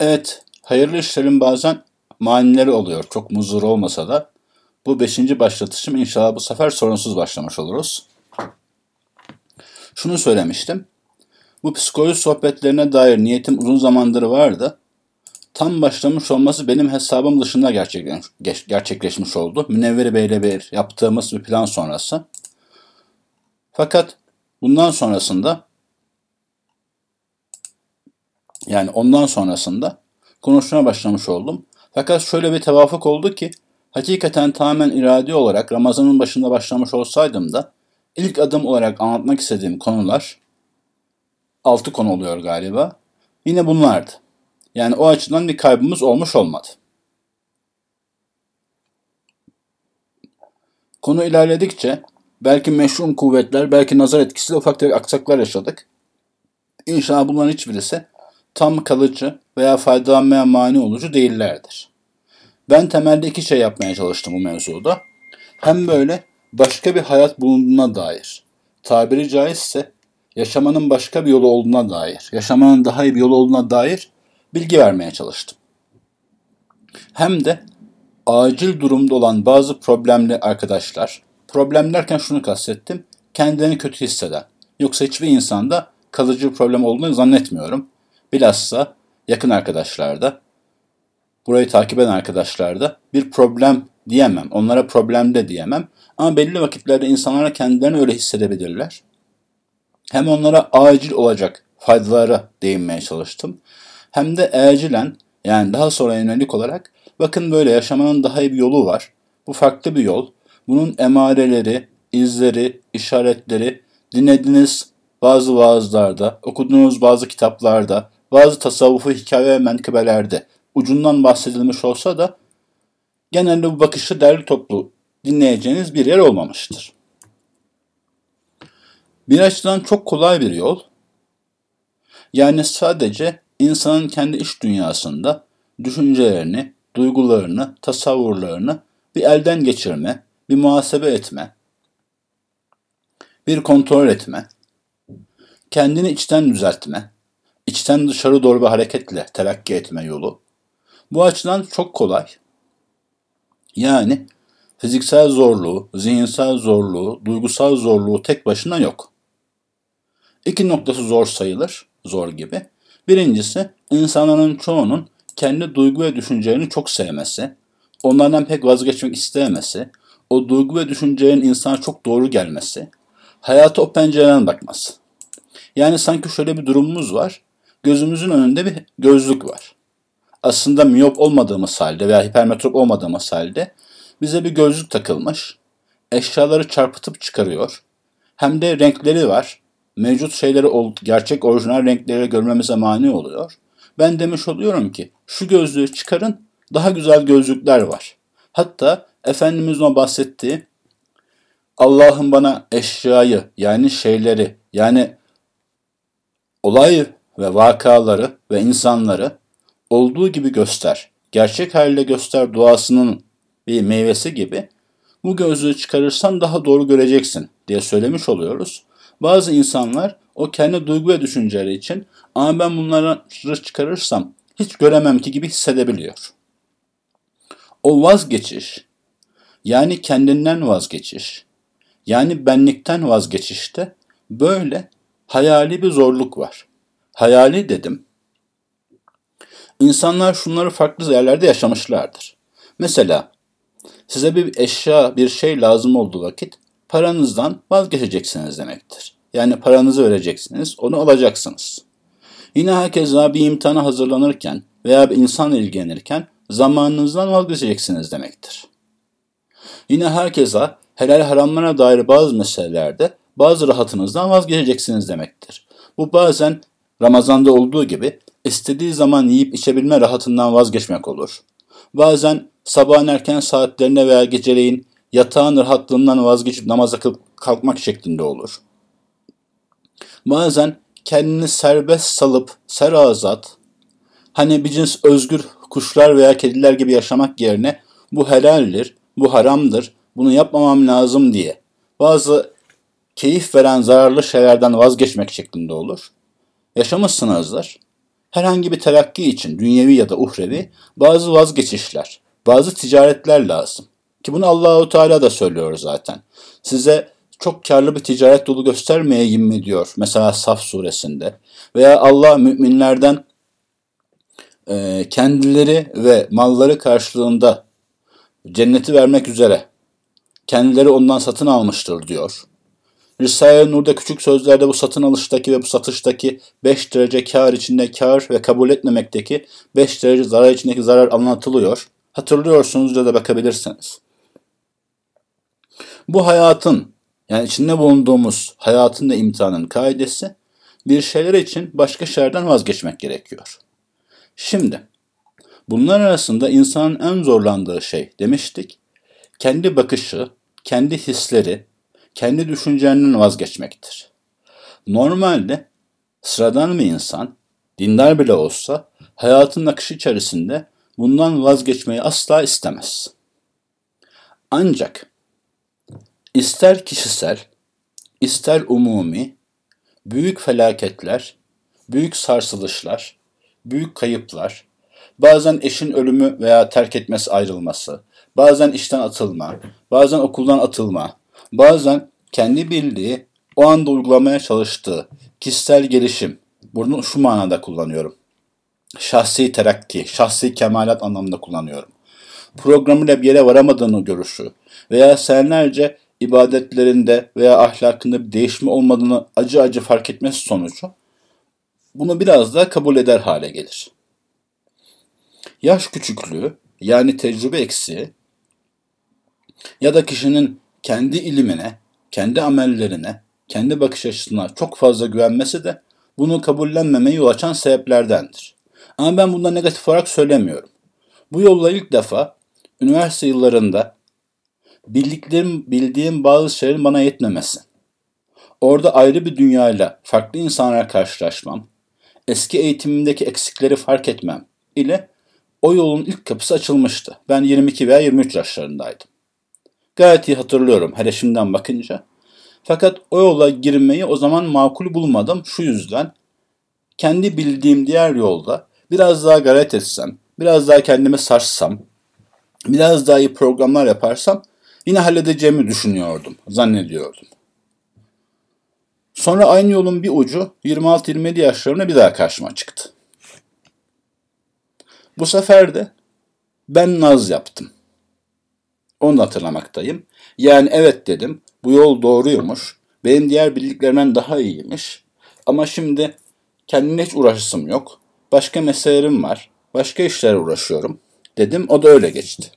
Evet, hayırlı işlerin bazen manileri oluyor. Çok muzur olmasa da. Bu beşinci başlatışım inşallah bu sefer sorunsuz başlamış oluruz. Şunu söylemiştim. Bu psikoloji sohbetlerine dair niyetim uzun zamandır vardı. Tam başlamış olması benim hesabım dışında gerçekleşmiş oldu. Münevveri Bey'le bir yaptığımız bir plan sonrası. Fakat bundan sonrasında yani ondan sonrasında konuşmaya başlamış oldum. Fakat şöyle bir tevafuk oldu ki hakikaten tamamen iradi olarak Ramazan'ın başında başlamış olsaydım da ilk adım olarak anlatmak istediğim konular altı konu oluyor galiba. Yine bunlardı. Yani o açıdan bir kaybımız olmuş olmadı. Konu ilerledikçe belki meşrum kuvvetler, belki nazar etkisiyle ufak tefek aksaklar yaşadık. İnşallah bunların hiçbirisi tam kalıcı veya faydalanmaya mani olucu değillerdir. Ben temelde iki şey yapmaya çalıştım bu mevzuda. Hem böyle başka bir hayat bulunduğuna dair, tabiri caizse yaşamanın başka bir yolu olduğuna dair, yaşamanın daha iyi bir yolu olduğuna dair bilgi vermeye çalıştım. Hem de acil durumda olan bazı problemli arkadaşlar, problem derken şunu kastettim, kendilerini kötü hisseden, yoksa hiçbir insanda kalıcı bir problem olduğunu zannetmiyorum. Bilhassa yakın arkadaşlarda, burayı takip eden arkadaşlarda bir problem diyemem. Onlara problem de diyemem. Ama belli vakitlerde insanlara kendilerini öyle hissedebilirler. Hem onlara acil olacak faydalara değinmeye çalıştım. Hem de acilen yani daha sonra yönelik olarak bakın böyle yaşamanın daha iyi bir yolu var. Bu farklı bir yol. Bunun emareleri, izleri, işaretleri dinlediğiniz bazı vaazlarda, okuduğunuz bazı kitaplarda, bazı tasavvufu hikaye ve menkıbelerde ucundan bahsedilmiş olsa da genelde bu bakışı derli toplu dinleyeceğiniz bir yer olmamıştır. Bir açıdan çok kolay bir yol. Yani sadece insanın kendi iş dünyasında düşüncelerini, duygularını, tasavvurlarını bir elden geçirme, bir muhasebe etme, bir kontrol etme, kendini içten düzeltme, içten dışarı doğru bir hareketle terakki etme yolu. Bu açıdan çok kolay. Yani fiziksel zorluğu, zihinsel zorluğu, duygusal zorluğu tek başına yok. İki noktası zor sayılır, zor gibi. Birincisi, insanların çoğunun kendi duygu ve düşüncelerini çok sevmesi, onlardan pek vazgeçmek istememesi, o duygu ve düşüncelerin insana çok doğru gelmesi, hayata o pencereden bakması. Yani sanki şöyle bir durumumuz var, gözümüzün önünde bir gözlük var. Aslında miyop olmadığımız halde veya hipermetrop olmadığımız halde bize bir gözlük takılmış, eşyaları çarpıtıp çıkarıyor. Hem de renkleri var, mevcut şeyleri gerçek orijinal renkleri görmemize mani oluyor. Ben demiş oluyorum ki şu gözlüğü çıkarın daha güzel gözlükler var. Hatta Efendimiz'in o bahsettiği Allah'ın bana eşyayı yani şeyleri yani olay ve vakaları ve insanları olduğu gibi göster. Gerçek haliyle göster duasının bir meyvesi gibi bu gözlüğü çıkarırsan daha doğru göreceksin diye söylemiş oluyoruz. Bazı insanlar o kendi duygu ve düşünceleri için ama ben bunları çıkarırsam hiç göremem ki gibi hissedebiliyor. O vazgeçiş, yani kendinden vazgeçiş, yani benlikten vazgeçişte böyle hayali bir zorluk var. Hayali dedim. İnsanlar şunları farklı yerlerde yaşamışlardır. Mesela size bir eşya, bir şey lazım olduğu vakit paranızdan vazgeçeceksiniz demektir. Yani paranızı vereceksiniz, onu alacaksınız. Yine herkese bir imtihana hazırlanırken veya bir insanla ilgilenirken zamanınızdan vazgeçeceksiniz demektir. Yine herkese helal haramlara dair bazı meselelerde bazı rahatınızdan vazgeçeceksiniz demektir. Bu bazen Ramazan'da olduğu gibi istediği zaman yiyip içebilme rahatından vazgeçmek olur. Bazen sabahın erken saatlerine veya geceleyin yatağın rahatlığından vazgeçip namaza kalkmak şeklinde olur. Bazen kendini serbest salıp serazat, hani bir cins özgür kuşlar veya kediler gibi yaşamak yerine bu helaldir, bu haramdır, bunu yapmamam lazım diye bazı keyif veren zararlı şeylerden vazgeçmek şeklinde olur. Yaşamışsınızdır. herhangi bir terakki için dünyevi ya da uhrevi bazı vazgeçişler, bazı ticaretler lazım. Ki bunu Allahu Teala da söylüyor zaten. Size çok karlı bir ticaret yolu göstermeyeyim mi diyor. Mesela Saf suresinde. Veya Allah müminlerden e, kendileri ve malları karşılığında cenneti vermek üzere kendileri ondan satın almıştır diyor. Risale-i Nur'da küçük sözlerde bu satın alıştaki ve bu satıştaki 5 derece kar içinde kar ve kabul etmemekteki 5 derece zarar içindeki zarar anlatılıyor. Hatırlıyorsunuz ya da bakabilirsiniz. Bu hayatın yani içinde bulunduğumuz hayatın da imtihanın kaidesi bir şeyler için başka şeylerden vazgeçmek gerekiyor. Şimdi bunlar arasında insanın en zorlandığı şey demiştik. Kendi bakışı, kendi hisleri, kendi düşüncelerinden vazgeçmektir. Normalde sıradan bir insan, dindar bile olsa hayatın akışı içerisinde bundan vazgeçmeyi asla istemez. Ancak ister kişisel, ister umumi, büyük felaketler, büyük sarsılışlar, büyük kayıplar, bazen eşin ölümü veya terk etmesi ayrılması, bazen işten atılma, bazen okuldan atılma, bazen kendi bildiği, o anda uygulamaya çalıştığı kişisel gelişim, bunu şu manada kullanıyorum. Şahsi terakki, şahsi kemalat anlamında kullanıyorum. Programıyla bir yere varamadığını görüşü veya senelerce ibadetlerinde veya ahlakında bir değişme olmadığını acı acı fark etmesi sonucu bunu biraz daha kabul eder hale gelir. Yaş küçüklüğü yani tecrübe eksiği ya da kişinin kendi ilimine, kendi amellerine, kendi bakış açısına çok fazla güvenmesi de bunu kabullenmemeye yol açan sebeplerdendir. Ama ben bundan negatif olarak söylemiyorum. Bu yolla ilk defa üniversite yıllarında bildiklerim, bildiğim bazı şeylerin bana yetmemesi. Orada ayrı bir dünyayla farklı insanlara karşılaşmam, eski eğitimimdeki eksikleri fark etmem ile o yolun ilk kapısı açılmıştı. Ben 22 veya 23 yaşlarındaydım. Gayet iyi hatırlıyorum hele şimdiden bakınca. Fakat o yola girmeyi o zaman makul bulmadım şu yüzden. Kendi bildiğim diğer yolda biraz daha gayret etsem, biraz daha kendimi sarsam, biraz daha iyi programlar yaparsam yine halledeceğimi düşünüyordum, zannediyordum. Sonra aynı yolun bir ucu 26-27 yaşlarında bir daha karşıma çıktı. Bu sefer de ben naz yaptım. Onu hatırlamaktayım. Yani evet dedim, bu yol doğruymuş, benim diğer bildiklerimden daha iyiymiş. Ama şimdi kendime hiç uğraşısım yok. Başka meselelerim var, başka işlerle uğraşıyorum dedim. O da öyle geçti.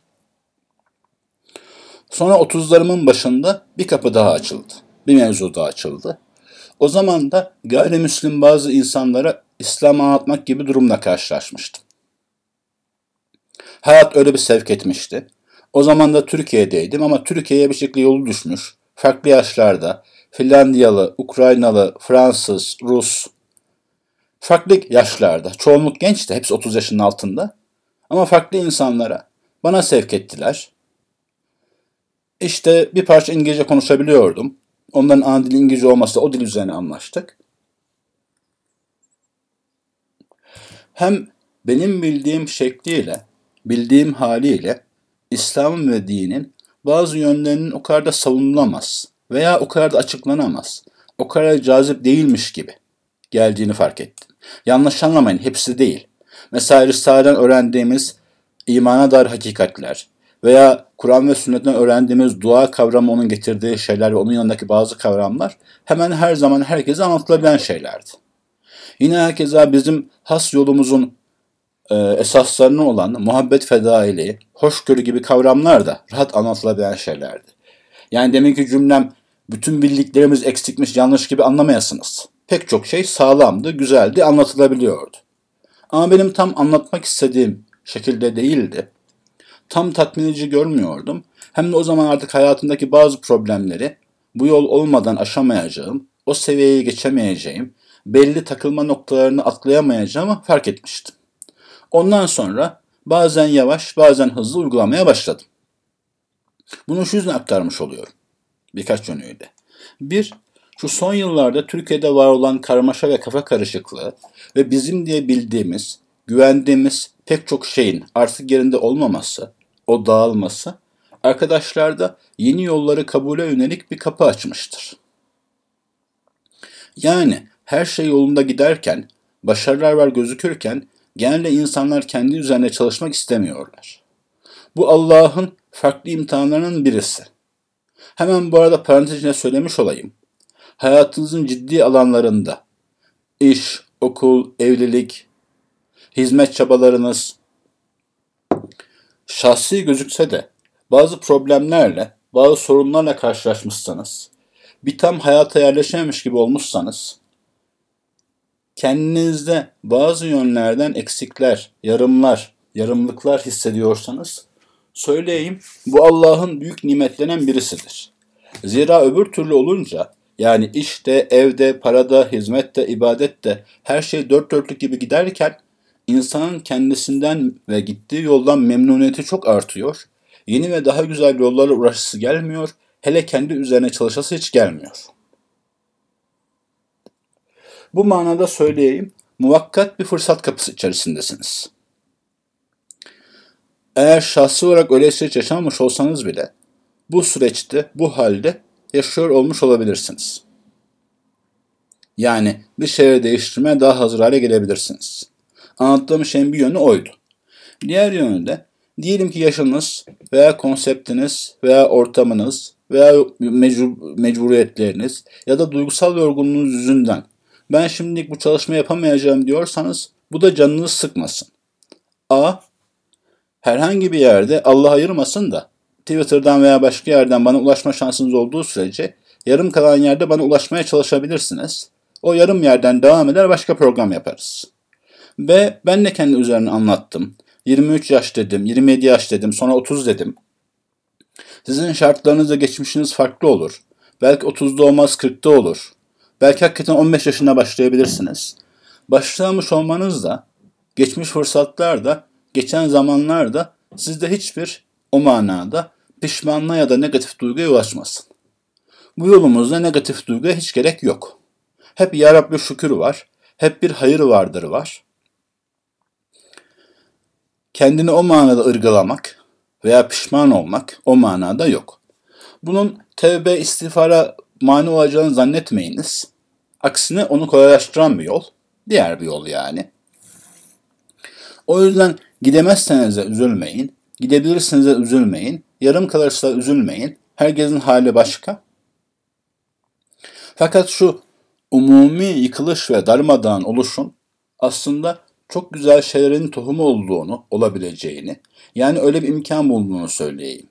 Sonra 30'larımın başında bir kapı daha açıldı. Bir mevzu daha açıldı. O zaman da gayrimüslim bazı insanlara İslam anlatmak gibi durumla karşılaşmıştım. Hayat öyle bir sevk etmişti. O zaman da Türkiye'deydim ama Türkiye'ye bir şekilde yolu düşmüş. Farklı yaşlarda Finlandiyalı, Ukraynalı, Fransız, Rus, farklı yaşlarda, çoğunluk gençti, hepsi 30 yaşının altında. Ama farklı insanlara bana sevk ettiler. İşte bir parça İngilizce konuşabiliyordum. Onların ana dili İngilizce olmasa o dil üzerine anlaştık. Hem benim bildiğim şekliyle, bildiğim haliyle İslam'ın ve dinin bazı yönlerinin o kadar da savunulamaz veya o kadar da açıklanamaz, o kadar cazip değilmiş gibi geldiğini fark ettim. Yanlış anlamayın, hepsi değil. Mesela Risale'den öğrendiğimiz imana dair hakikatler, veya Kur'an ve sünnetten öğrendiğimiz dua kavramı onun getirdiği şeyler ve onun yanındaki bazı kavramlar hemen her zaman herkese anlatılabilen şeylerdi. Yine herkese bizim has yolumuzun e, esaslarını olan muhabbet fedaili, hoşgörü gibi kavramlar da rahat anlatılabilen şeylerdi. Yani demek ki cümlem bütün bildiklerimiz eksikmiş, yanlış gibi anlamayasınız. Pek çok şey sağlamdı, güzeldi, anlatılabiliyordu. Ama benim tam anlatmak istediğim şekilde değildi tam tatmin edici görmüyordum. Hem de o zaman artık hayatımdaki bazı problemleri bu yol olmadan aşamayacağım, o seviyeye geçemeyeceğim, belli takılma noktalarını atlayamayacağımı fark etmiştim. Ondan sonra bazen yavaş, bazen hızlı uygulamaya başladım. Bunu şu yüzden aktarmış oluyorum. Birkaç yönüyle. Bir, Şu son yıllarda Türkiye'de var olan karmaşa ve kafa karışıklığı ve bizim diye bildiğimiz, güvendiğimiz pek çok şeyin artık yerinde olmaması, o dağılması, arkadaşlarda yeni yolları kabule yönelik bir kapı açmıştır. Yani her şey yolunda giderken, başarılar var gözükürken genelde insanlar kendi üzerine çalışmak istemiyorlar. Bu Allah'ın farklı imtihanlarının birisi. Hemen bu arada parantez içinde söylemiş olayım. Hayatınızın ciddi alanlarında iş, okul, evlilik, hizmet çabalarınız şahsi gözükse de bazı problemlerle, bazı sorunlarla karşılaşmışsanız, bir tam hayata yerleşememiş gibi olmuşsanız, kendinizde bazı yönlerden eksikler, yarımlar, yarımlıklar hissediyorsanız, söyleyeyim bu Allah'ın büyük nimetlenen birisidir. Zira öbür türlü olunca yani işte, evde, parada, hizmette, ibadette her şey dört dörtlük gibi giderken insanın kendisinden ve gittiği yoldan memnuniyeti çok artıyor. Yeni ve daha güzel yollarla uğraşısı gelmiyor. Hele kendi üzerine çalışası hiç gelmiyor. Bu manada söyleyeyim, muvakkat bir fırsat kapısı içerisindesiniz. Eğer şahsi olarak öyle süreç yaşamamış olsanız bile bu süreçte, bu halde yaşıyor olmuş olabilirsiniz. Yani bir şeyleri değiştirmeye daha hazır hale gelebilirsiniz. Anlattığım şeyin bir yönü oydu. Diğer yönü de diyelim ki yaşınız veya konseptiniz veya ortamınız veya mecbur, mecburiyetleriniz ya da duygusal yorgunluğunuz yüzünden ben şimdilik bu çalışma yapamayacağım diyorsanız bu da canınızı sıkmasın. A. Herhangi bir yerde Allah ayırmasın da Twitter'dan veya başka yerden bana ulaşma şansınız olduğu sürece yarım kalan yerde bana ulaşmaya çalışabilirsiniz. O yarım yerden devam eder başka program yaparız. B. Ben de kendi üzerine anlattım. 23 yaş dedim, 27 yaş dedim, sonra 30 dedim. Sizin şartlarınız ve geçmişiniz farklı olur. Belki 30'da olmaz 40'ta olur. Belki hakikaten 15 yaşında başlayabilirsiniz. Başlamış olmanız da, geçmiş fırsatlar da, geçen zamanlar da sizde hiçbir o manada pişmanlığa ya da negatif duyguya ulaşmasın. Bu yolumuzda negatif duyguya hiç gerek yok. Hep Ya Rabbi şükür var, hep bir hayır vardır var. Kendini o manada ırgalamak veya pişman olmak o manada yok. Bunun tevbe istiğfara mani olacağını zannetmeyiniz. Aksine onu kolaylaştıran bir yol. Diğer bir yol yani. O yüzden gidemezseniz de üzülmeyin. Gidebilirsiniz de üzülmeyin. Yarım kalırsa üzülmeyin. Herkesin hali başka. Fakat şu umumi yıkılış ve darmadağın oluşun aslında çok güzel şeylerin tohumu olduğunu, olabileceğini, yani öyle bir imkan bulunduğunu söyleyeyim.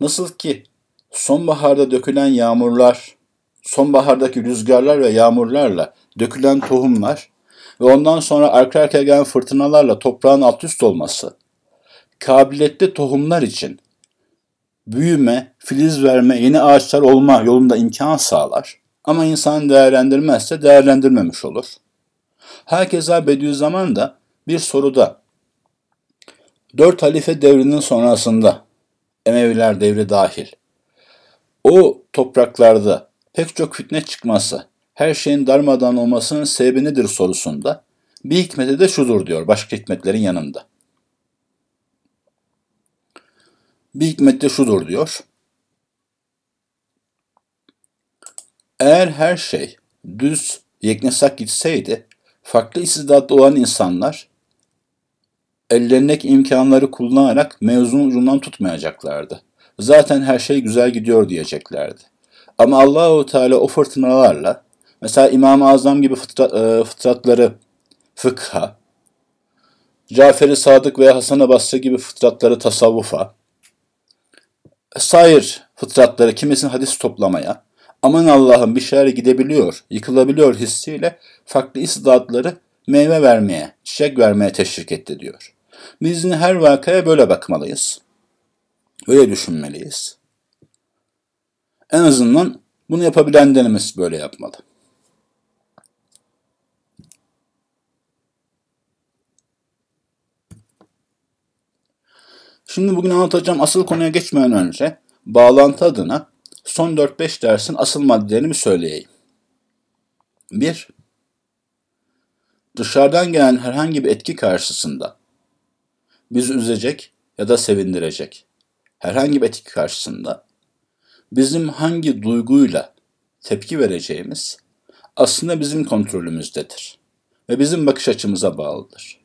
Nasıl ki sonbaharda dökülen yağmurlar, sonbahardaki rüzgarlar ve yağmurlarla dökülen tohumlar ve ondan sonra arka arkaya gelen fırtınalarla toprağın alt üst olması, kabiliyetli tohumlar için büyüme, filiz verme, yeni ağaçlar olma yolunda imkan sağlar. Ama insan değerlendirmezse değerlendirmemiş olur. Herkese Bediüzzaman da bir soruda dört halife devrinin sonrasında Emeviler devri dahil o topraklarda pek çok fitne çıkması, her şeyin darmadan olmasının sebebi nedir sorusunda bir hikmeti de şudur diyor başka hikmetlerin yanında. Bir hikmet de şudur diyor. Eğer her şey düz yeknesak gitseydi, farklı istidatlı olan insanlar ellerindeki imkanları kullanarak mevzunun ucundan tutmayacaklardı. Zaten her şey güzel gidiyor diyeceklerdi. Ama Allahu Teala o fırtınalarla mesela İmam-ı Azam gibi e, fıtratları fıkha, Cafer-i Sadık veya Hasan-ı Basri gibi fıtratları tasavvufa, sair fıtratları kimisinin hadis toplamaya, aman Allah'ım bir şeyler gidebiliyor, yıkılabiliyor hissiyle farklı istidatları meyve vermeye, çiçek vermeye teşvik etti diyor. Biz her vakaya böyle bakmalıyız. Öyle düşünmeliyiz. En azından bunu yapabilenlerimiz böyle yapmalı. Şimdi bugün anlatacağım asıl konuya geçmeden önce bağlantı adına son 4-5 dersin asıl maddelerini söyleyeyim. Bir, dışarıdan gelen herhangi bir etki karşısında bizi üzecek ya da sevindirecek herhangi bir etki karşısında bizim hangi duyguyla tepki vereceğimiz aslında bizim kontrolümüzdedir ve bizim bakış açımıza bağlıdır.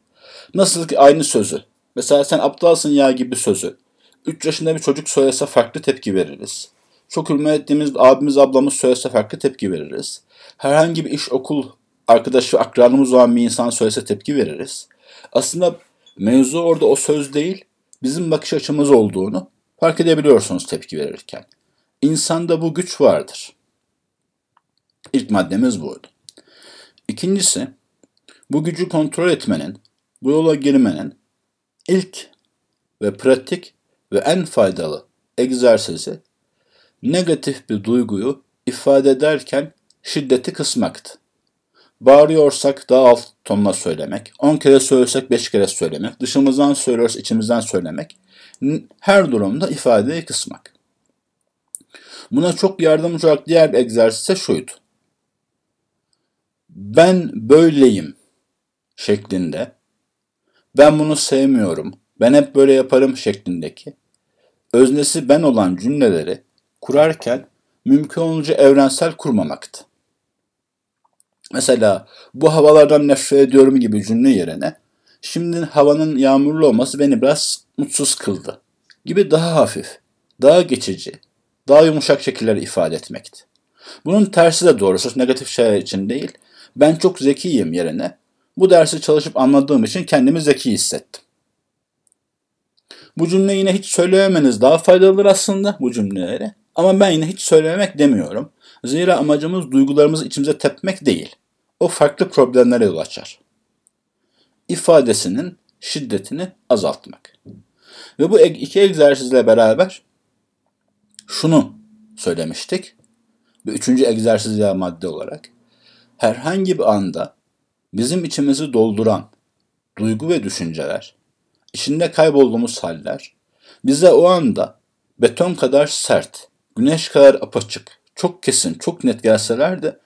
Nasıl ki aynı sözü, mesela sen aptalsın ya gibi sözü 3 yaşında bir çocuk söylese farklı tepki veririz. Çok hürmet ettiğimiz abimiz ablamız söylese farklı tepki veririz. Herhangi bir iş okul arkadaşı akranımız olan bir insan söylese tepki veririz. Aslında mevzu orada o söz değil, bizim bakış açımız olduğunu fark edebiliyorsunuz tepki verirken. İnsanda bu güç vardır. İlk maddemiz buydu. İkincisi, bu gücü kontrol etmenin, bu yola girmenin ilk ve pratik ve en faydalı egzersizi negatif bir duyguyu ifade ederken şiddeti kısmaktı. Bağırıyorsak daha alt tonla söylemek, 10 kere söylesek 5 kere söylemek, dışımızdan söylüyoruz içimizden söylemek, her durumda ifadeyi kısmak. Buna çok yardımcı olarak diğer bir egzersiz ise şuydu. Ben böyleyim şeklinde, ben bunu sevmiyorum, ben hep böyle yaparım şeklindeki öznesi ben olan cümleleri kurarken mümkün olunca evrensel kurmamaktı. Mesela bu havalardan nefret ediyorum gibi cümle yerine şimdi havanın yağmurlu olması beni biraz mutsuz kıldı gibi daha hafif, daha geçici, daha yumuşak şekilleri ifade etmekti. Bunun tersi de doğrusu negatif şeyler için değil, ben çok zekiyim yerine bu dersi çalışıp anladığım için kendimi zeki hissettim. Bu cümleyi yine hiç söylememeniz daha faydalıdır aslında bu cümleleri. Ama ben yine hiç söylememek demiyorum. Zira amacımız duygularımızı içimize tepmek değil. O farklı problemlere yol açar. İfadesinin şiddetini azaltmak. Ve bu iki egzersizle beraber şunu söylemiştik. Ve üçüncü egzersiz ya madde olarak herhangi bir anda bizim içimizi dolduran duygu ve düşünceler, içinde kaybolduğumuz haller bize o anda beton kadar sert, güneş kadar apaçık, çok kesin, çok net gelseler de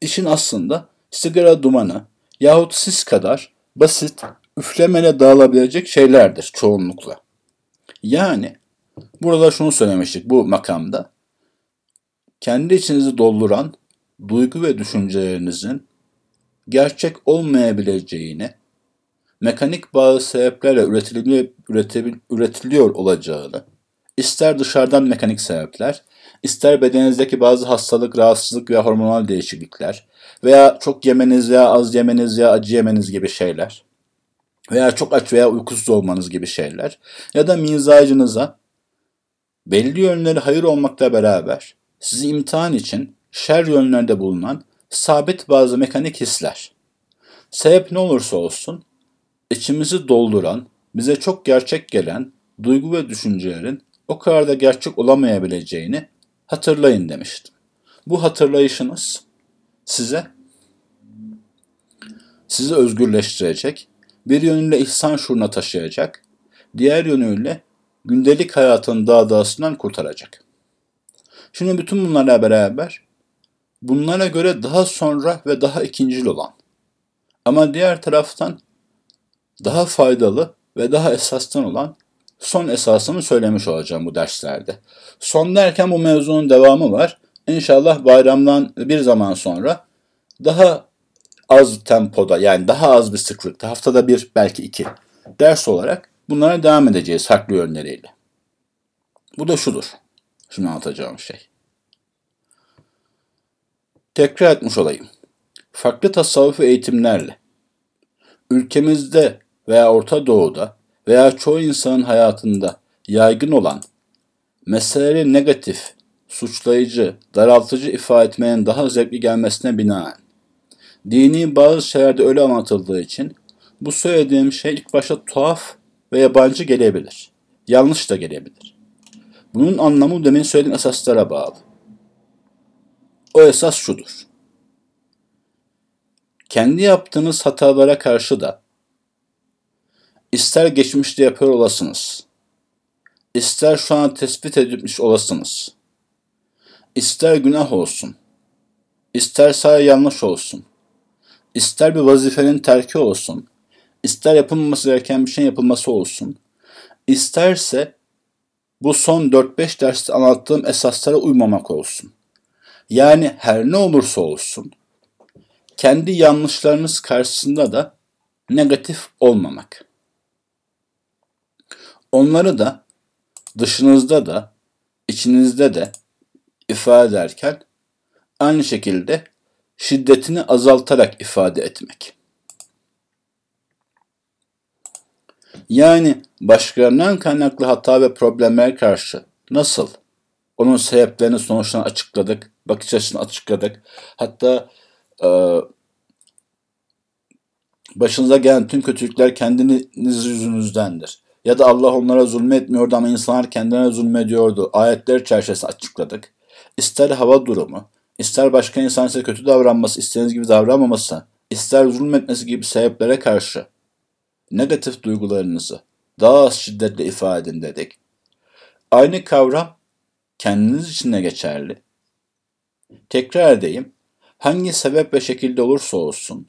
işin aslında sigara dumanı yahut sis kadar basit, üflemele dağılabilecek şeylerdir çoğunlukla. Yani burada şunu söylemiştik bu makamda. Kendi içinizi dolduran duygu ve düşüncelerinizin gerçek olmayabileceğini, mekanik bazı sebeplerle üretiliyor, olacağını, ister dışarıdan mekanik sebepler, ister bedeninizdeki bazı hastalık, rahatsızlık veya hormonal değişiklikler veya çok yemeniz veya az yemeniz veya acı yemeniz gibi şeyler veya çok aç veya uykusuz olmanız gibi şeyler ya da mizacınıza belli yönleri hayır olmakla beraber sizi imtihan için şer yönlerde bulunan sabit bazı mekanik hisler. Sebep ne olursa olsun içimizi dolduran, bize çok gerçek gelen duygu ve düşüncelerin o kadar da gerçek olamayabileceğini hatırlayın demiştim. Bu hatırlayışınız size sizi özgürleştirecek, bir yönüyle ihsan şuuruna taşıyacak, diğer yönüyle gündelik hayatın dağdağısından kurtaracak. Şimdi bütün bunlarla beraber bunlara göre daha sonra ve daha ikincil olan ama diğer taraftan daha faydalı ve daha esastan olan son esasımı söylemiş olacağım bu derslerde. Son derken bu mevzunun devamı var. İnşallah bayramdan bir zaman sonra daha az tempoda yani daha az bir sıklıkta haftada bir belki iki ders olarak bunlara devam edeceğiz farklı yönleriyle. Bu da şudur. Şimdi anlatacağım şey. Tekrar etmiş olayım. Farklı tasavvufi eğitimlerle ülkemizde veya Orta Doğu'da veya çoğu insanın hayatında yaygın olan meseleleri negatif, suçlayıcı, daraltıcı ifade etmenin daha zevkli gelmesine binaen dini bazı şeylerde öyle anlatıldığı için bu söylediğim şey ilk başta tuhaf ve yabancı gelebilir. Yanlış da gelebilir. Bunun anlamı demin söylediğim esaslara bağlı. O esas şudur. Kendi yaptığınız hatalara karşı da ister geçmişte yapıyor olasınız, ister şu an tespit edilmiş olasınız, ister günah olsun, ister sadece yanlış olsun, ister bir vazifenin terki olsun, ister yapılmaması gereken bir şeyin yapılması olsun, isterse bu son 4-5 derste anlattığım esaslara uymamak olsun. Yani her ne olursa olsun, kendi yanlışlarınız karşısında da negatif olmamak. Onları da dışınızda da içinizde de ifade ederken aynı şekilde şiddetini azaltarak ifade etmek. Yani başkalarından kaynaklı hata ve problemler karşı nasıl? Onun sebeplerini sonuçlarını açıkladık, bakış açısını açıkladık. Hatta e, başınıza gelen tüm kötülükler kendiniz yüzünüzdendir. Ya da Allah onlara zulmetmiyordu ama insanlar kendine zulmediyordu. Ayetler çerçevesinde açıkladık. İster hava durumu, ister başka insan size kötü davranması, istediğiniz gibi davranmaması, ister zulmetmesi gibi sebeplere karşı negatif duygularınızı daha az şiddetle ifade edin dedik. Aynı kavram kendiniz için de geçerli. Tekrar edeyim. Hangi sebep ve şekilde olursa olsun,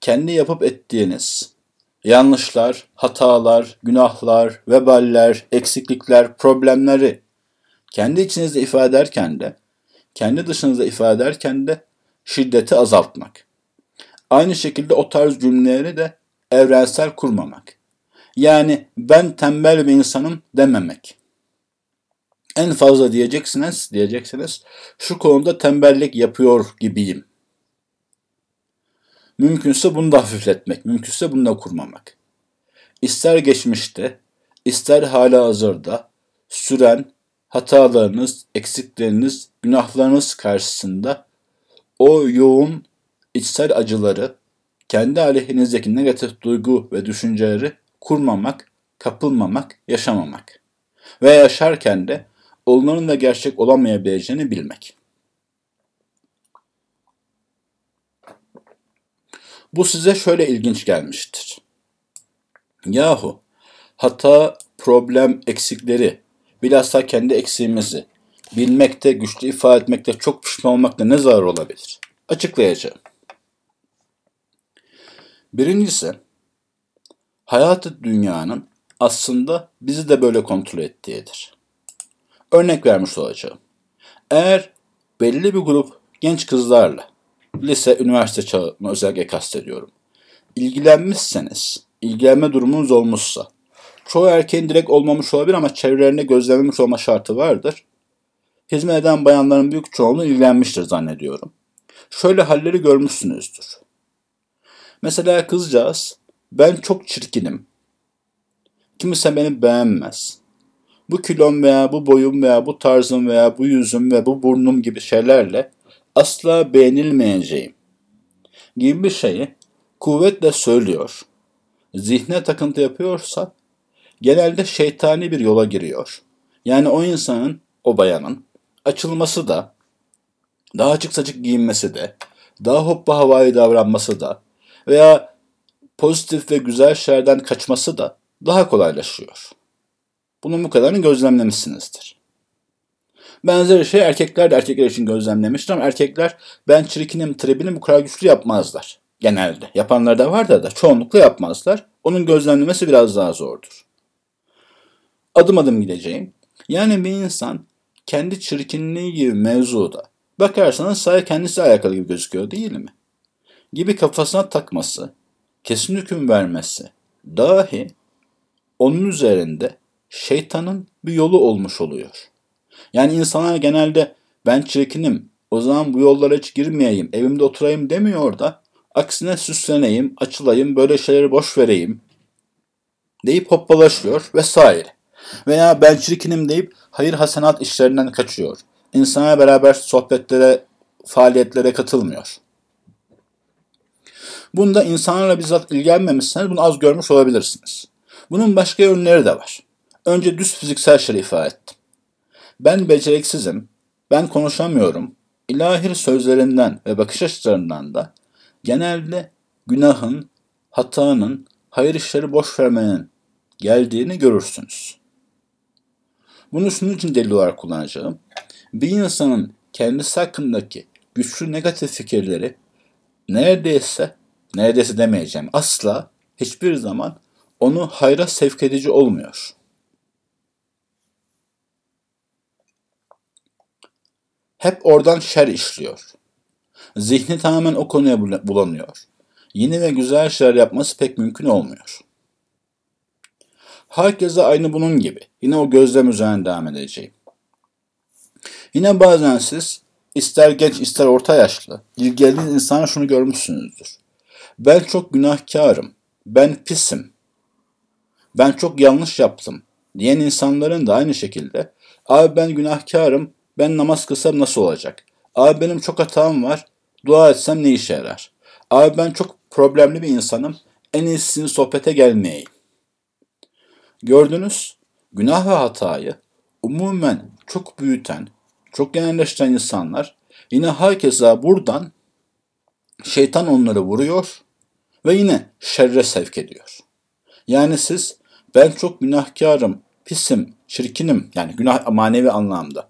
kendi yapıp ettiğiniz yanlışlar, hatalar, günahlar, veballer, eksiklikler, problemleri kendi içinizde ifade ederken de, kendi dışınızda ifade ederken de şiddeti azaltmak. Aynı şekilde o tarz cümleleri de evrensel kurmamak. Yani ben tembel bir insanım dememek. En fazla diyeceksiniz, diyeceksiniz şu konuda tembellik yapıyor gibiyim. Mümkünse bunu da hafifletmek, mümkünse bunu da kurmamak. İster geçmişte, ister hala hazırda süren hatalarınız, eksikleriniz, günahlarınız karşısında o yoğun içsel acıları, kendi aleyhinizdeki negatif duygu ve düşünceleri kurmamak, kapılmamak, yaşamamak. Ve yaşarken de onların da gerçek olamayabileceğini bilmek. Bu size şöyle ilginç gelmiştir. Yahu hata, problem, eksikleri, bilhassa kendi eksiğimizi bilmekte, güçlü ifade etmekte, çok pişman olmakta ne zarar olabilir? Açıklayacağım. Birincisi, hayatı dünyanın aslında bizi de böyle kontrol ettiğidir. Örnek vermiş olacağım. Eğer belli bir grup genç kızlarla lise, üniversite çağını özellikle kastediyorum. İlgilenmişseniz, ilgilenme durumunuz olmuşsa, çoğu erkeğin direkt olmamış olabilir ama çevrelerinde gözlememiş olma şartı vardır. Hizmet eden bayanların büyük çoğunluğu ilgilenmiştir zannediyorum. Şöyle halleri görmüşsünüzdür. Mesela kızcağız, ben çok çirkinim. Kimse beni beğenmez. Bu kilom veya bu boyum veya bu tarzım veya bu yüzüm ve bu burnum gibi şeylerle asla beğenilmeyeceğim gibi bir şeyi kuvvetle söylüyor. Zihne takıntı yapıyorsa genelde şeytani bir yola giriyor. Yani o insanın, o bayanın açılması da, daha açık saçık giyinmesi de, daha hoppa havai davranması da veya pozitif ve güzel şeylerden kaçması da daha kolaylaşıyor. Bunun bu kadarını gözlemlemişsinizdir. Benzer şey erkekler de erkekler için gözlemlemiştir ama erkekler ben çirkinim tribini bu kadar güçlü yapmazlar. Genelde. Yapanlar da var da da çoğunlukla yapmazlar. Onun gözlemlemesi biraz daha zordur. Adım adım gideceğim. Yani bir insan kendi çirkinliği gibi mevzuda bakarsanız sadece kendisi alakalı gibi gözüküyor değil mi? Gibi kafasına takması, kesin hüküm vermesi dahi onun üzerinde şeytanın bir yolu olmuş oluyor. Yani insanlar genelde ben çirkinim, o zaman bu yollara hiç girmeyeyim, evimde oturayım demiyor da aksine süsleneyim, açılayım, böyle şeyleri boş vereyim deyip hoppalaşıyor vesaire. Veya ben çirkinim deyip hayır hasenat işlerinden kaçıyor. İnsana beraber sohbetlere, faaliyetlere katılmıyor. Bunda insanlarla bizzat ilgilenmemişseniz bunu az görmüş olabilirsiniz. Bunun başka yönleri de var. Önce düz fiziksel şeyleri ifade ettim. Ben beceriksizim, ben konuşamıyorum. İlahir sözlerinden ve bakış açılarından da genelde günahın, hatanın, hayır işleri boş vermenin geldiğini görürsünüz. Bunu şunun için delil olarak kullanacağım. Bir insanın kendisi hakkındaki güçlü negatif fikirleri neredeyse, neredeyse demeyeceğim asla hiçbir zaman onu hayra sevk edici olmuyor. Hep oradan şer işliyor. Zihni tamamen o konuya bulanıyor. Yeni ve güzel şeyler yapması pek mümkün olmuyor. Herkese aynı bunun gibi. Yine o gözlem üzerine devam edeceğim. Yine bazen siz ister genç ister orta yaşlı ilgilendiğiniz insana şunu görmüşsünüzdür. Ben çok günahkarım. Ben pisim. Ben çok yanlış yaptım diyen insanların da aynı şekilde abi ben günahkarım ben namaz kılsam nasıl olacak? Abi benim çok hatam var dua etsem ne işe yarar? Abi ben çok problemli bir insanım en iyisi sohbete gelmeyeyim. Gördünüz günah ve hatayı umumen çok büyüten, çok genelleştiren insanlar yine herkese buradan şeytan onları vuruyor ve yine şerre sevk ediyor. Yani siz ben çok günahkarım, pisim, çirkinim yani günah manevi anlamda.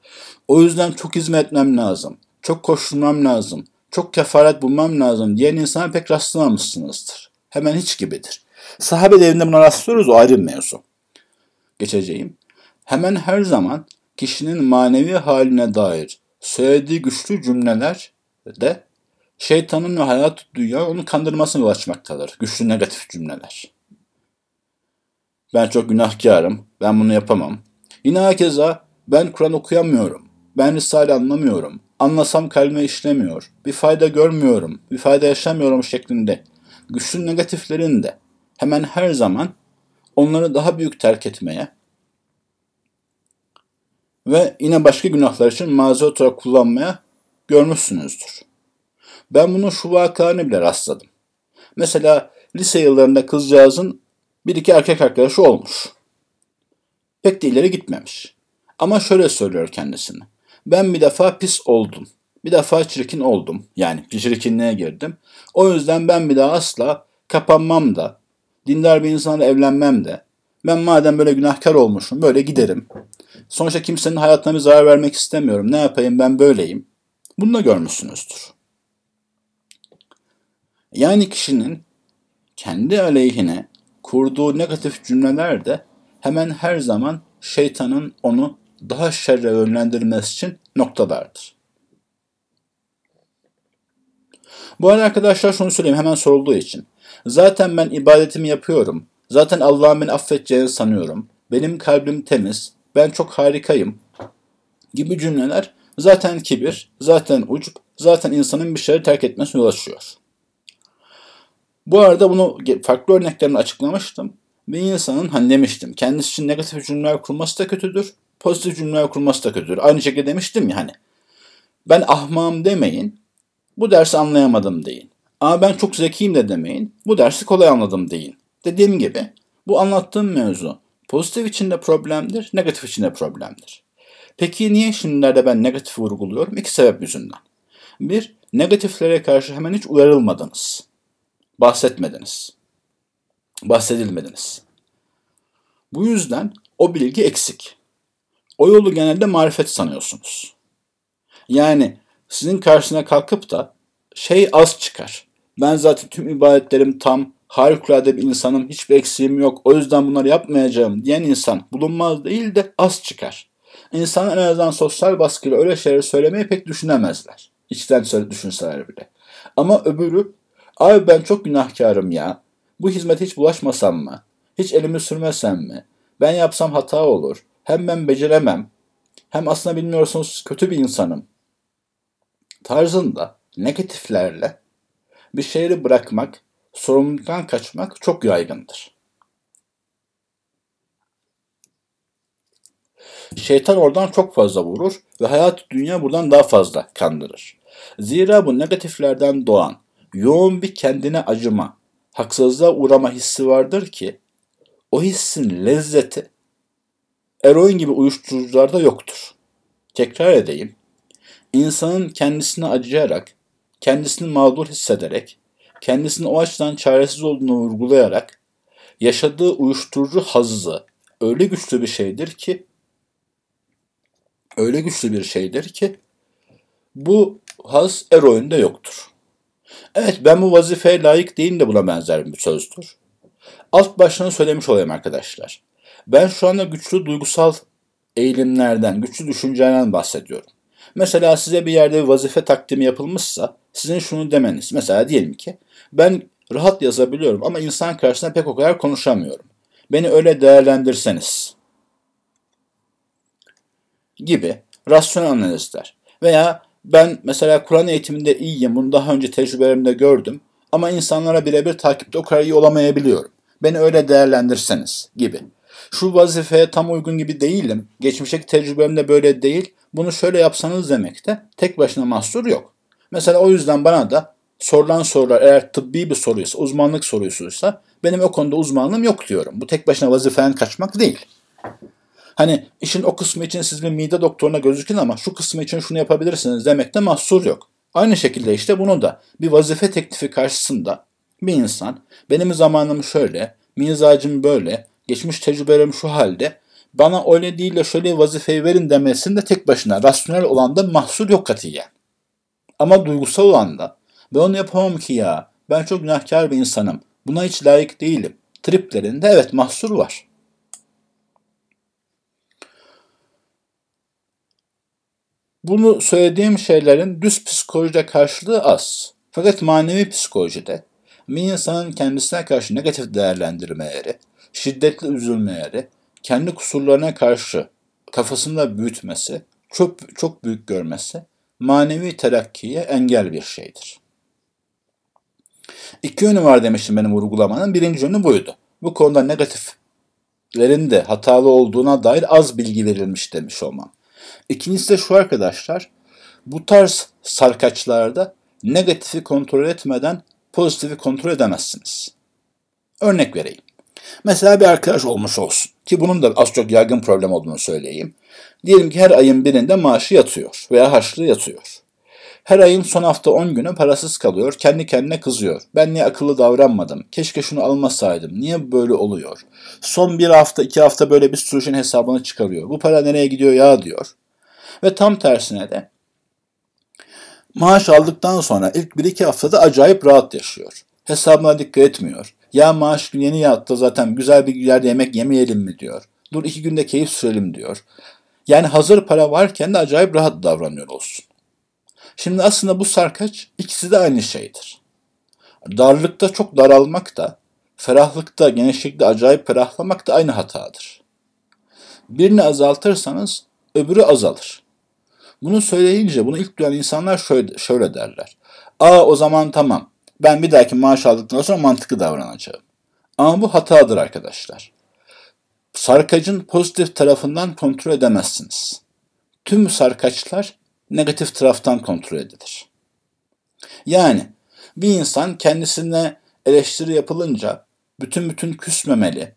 O yüzden çok hizmet etmem lazım, çok koşturmam lazım, çok kefaret bulmam lazım diyen insana pek rastlamamışsınızdır. Hemen hiç gibidir. Sahabe devrinde buna rastlıyoruz o ayrı bir mevzu. Geçeceğim. Hemen her zaman kişinin manevi haline dair söylediği güçlü cümleler de şeytanın ve hayat dünya onu kandırmasına yol açmaktadır. Güçlü negatif cümleler. Ben çok günahkarım, ben bunu yapamam. Yine herkese ben Kur'an okuyamıyorum, ben Risale anlamıyorum, anlasam kalbime işlemiyor, bir fayda görmüyorum, bir fayda yaşamıyorum şeklinde güçlü negatiflerin de hemen her zaman onları daha büyük terk etmeye ve yine başka günahlar için mazeret olarak kullanmaya görmüşsünüzdür. Ben bunun şu vakalarına bile rastladım. Mesela lise yıllarında kızcağızın bir iki erkek arkadaşı olmuş. Pek de ileri gitmemiş. Ama şöyle söylüyor kendisine. Ben bir defa pis oldum. Bir defa çirkin oldum. Yani çirkinliğe girdim. O yüzden ben bir daha asla kapanmam da, dindar bir insanla evlenmem de. Ben madem böyle günahkar olmuşum böyle giderim. Sonuçta kimsenin hayatına bir zarar vermek istemiyorum. Ne yapayım ben böyleyim. Bunu da görmüşsünüzdür. Yani kişinin kendi aleyhine kurduğu negatif cümleler de hemen her zaman şeytanın onu daha şerre yönlendirmesi için noktalardır. Bu arada arkadaşlar şunu söyleyeyim hemen sorulduğu için. Zaten ben ibadetimi yapıyorum. Zaten Allah'ın beni affedeceğini sanıyorum. Benim kalbim temiz. Ben çok harikayım. Gibi cümleler zaten kibir, zaten ucup, zaten insanın bir şeyleri terk etmesine yol açıyor. Bu arada bunu farklı örneklerini açıklamıştım. Bir insanın hani demiştim kendisi için negatif cümleler kurması da kötüdür. Pozitif cümleler kurması da kötüdür. Aynı şekilde demiştim ya hani. Ben ahmağım demeyin. Bu dersi anlayamadım deyin. Ama ben çok zekiyim de demeyin. Bu dersi kolay anladım deyin. Dediğim gibi bu anlattığım mevzu pozitif içinde problemdir, negatif içinde problemdir. Peki niye şimdilerde ben negatif vurguluyorum? İki sebep yüzünden. Bir, negatiflere karşı hemen hiç uyarılmadınız. Bahsetmediniz. Bahsedilmediniz. Bu yüzden o bilgi eksik. O yolu genelde marifet sanıyorsunuz. Yani sizin karşısına kalkıp da şey az çıkar. Ben zaten tüm ibadetlerim tam, harikulade bir insanım, hiçbir eksiğim yok, o yüzden bunları yapmayacağım diyen insan bulunmaz değil de az çıkar. İnsan en azından sosyal baskıyla öyle şeyleri söylemeyi pek düşünemezler. İçten söyle düşünseler bile. Ama öbürü, abi ben çok günahkarım ya, bu hizmete hiç bulaşmasam mı? Hiç elimi sürmesem mi? Ben yapsam hata olur. Hem ben beceremem. Hem aslında bilmiyorsunuz kötü bir insanım. Tarzında negatiflerle bir şeyleri bırakmak, sorumluluktan kaçmak çok yaygındır. Şeytan oradan çok fazla vurur ve hayat dünya buradan daha fazla kandırır. Zira bu negatiflerden doğan yoğun bir kendine acıma, haksızlığa uğrama hissi vardır ki o hissin lezzeti eroin gibi uyuşturucularda yoktur. Tekrar edeyim. İnsanın kendisine acıyarak, kendisini mağdur hissederek, kendisinin o açıdan çaresiz olduğunu vurgulayarak yaşadığı uyuşturucu hazzı öyle güçlü bir şeydir ki öyle güçlü bir şeydir ki bu haz eroinde yoktur. Evet ben bu vazifeye layık değilim de buna benzer bir sözdür. Alt başlığını söylemiş olayım arkadaşlar. Ben şu anda güçlü duygusal eğilimlerden, güçlü düşüncelerden bahsediyorum. Mesela size bir yerde bir vazife takdimi yapılmışsa sizin şunu demeniz. Mesela diyelim ki ben rahat yazabiliyorum ama insan karşısında pek o kadar konuşamıyorum. Beni öyle değerlendirseniz gibi rasyonel analizler. Veya ben mesela Kur'an eğitiminde iyiyim, bunu daha önce tecrübelerimde gördüm ama insanlara birebir takipte o kadar iyi olamayabiliyorum. Beni öyle değerlendirseniz gibi. Şu vazifeye tam uygun gibi değilim, geçmişteki tecrübemde böyle değil, bunu şöyle yapsanız demekte tek başına mahsur yok. Mesela o yüzden bana da sorulan sorular eğer tıbbi bir soruysa, uzmanlık sorusuysa benim o konuda uzmanlığım yok diyorum. Bu tek başına vazifeden kaçmak değil. Hani işin o kısmı için siz bir mide doktoruna gözükün ama şu kısmı için şunu yapabilirsiniz demekte mahsur yok. Aynı şekilde işte bunu da bir vazife teklifi karşısında bir insan benim zamanım şöyle, mizacım böyle, geçmiş tecrübelerim şu halde bana öyle değil de şöyle vazifeyi verin demesinde tek başına rasyonel olan da mahsur yok katiyen. Ama duygusal olan da ben onu yapamam ki ya ben çok günahkar bir insanım buna hiç layık değilim triplerinde evet mahsur var. Bunu söylediğim şeylerin düz psikolojide karşılığı az. Fakat manevi psikolojide bir insanın kendisine karşı negatif değerlendirmeleri, şiddetli üzülmeleri, kendi kusurlarına karşı kafasında büyütmesi, çok, çok büyük görmesi manevi terakkiye engel bir şeydir. İki yönü var demiştim benim vurgulamanın. Birinci yönü buydu. Bu konuda negatiflerin de hatalı olduğuna dair az bilgi verilmiş demiş olmam. İkincisi de şu arkadaşlar. Bu tarz sarkaçlarda negatifi kontrol etmeden pozitifi kontrol edemezsiniz. Örnek vereyim. Mesela bir arkadaş olmuş olsun ki bunun da az çok yaygın problem olduğunu söyleyeyim. Diyelim ki her ayın birinde maaşı yatıyor veya harçlığı yatıyor. Her ayın son hafta 10 günü parasız kalıyor, kendi kendine kızıyor. Ben niye akıllı davranmadım, keşke şunu almasaydım, niye böyle oluyor? Son bir hafta, iki hafta böyle bir sürü şeyin hesabını çıkarıyor. Bu para nereye gidiyor ya diyor. Ve tam tersine de maaş aldıktan sonra ilk 1-2 haftada acayip rahat yaşıyor. Hesabına dikkat etmiyor. Ya maaş yeni yattı zaten güzel bir yerde yemek yemeyelim mi diyor. Dur iki günde keyif sürelim diyor. Yani hazır para varken de acayip rahat davranıyor olsun. Şimdi aslında bu sarkaç ikisi de aynı şeydir. Darlıkta çok daralmak da, ferahlıkta, genişlikte acayip ferahlamak da aynı hatadır. Birini azaltırsanız öbürü azalır. Bunu söyleyince bunu ilk duyan insanlar şöyle, şöyle derler. Aa o zaman tamam ben bir dahaki maaş aldıktan sonra mantıklı davranacağım. Ama bu hatadır arkadaşlar. Sarkacın pozitif tarafından kontrol edemezsiniz. Tüm sarkaçlar negatif taraftan kontrol edilir. Yani bir insan kendisine eleştiri yapılınca bütün bütün küsmemeli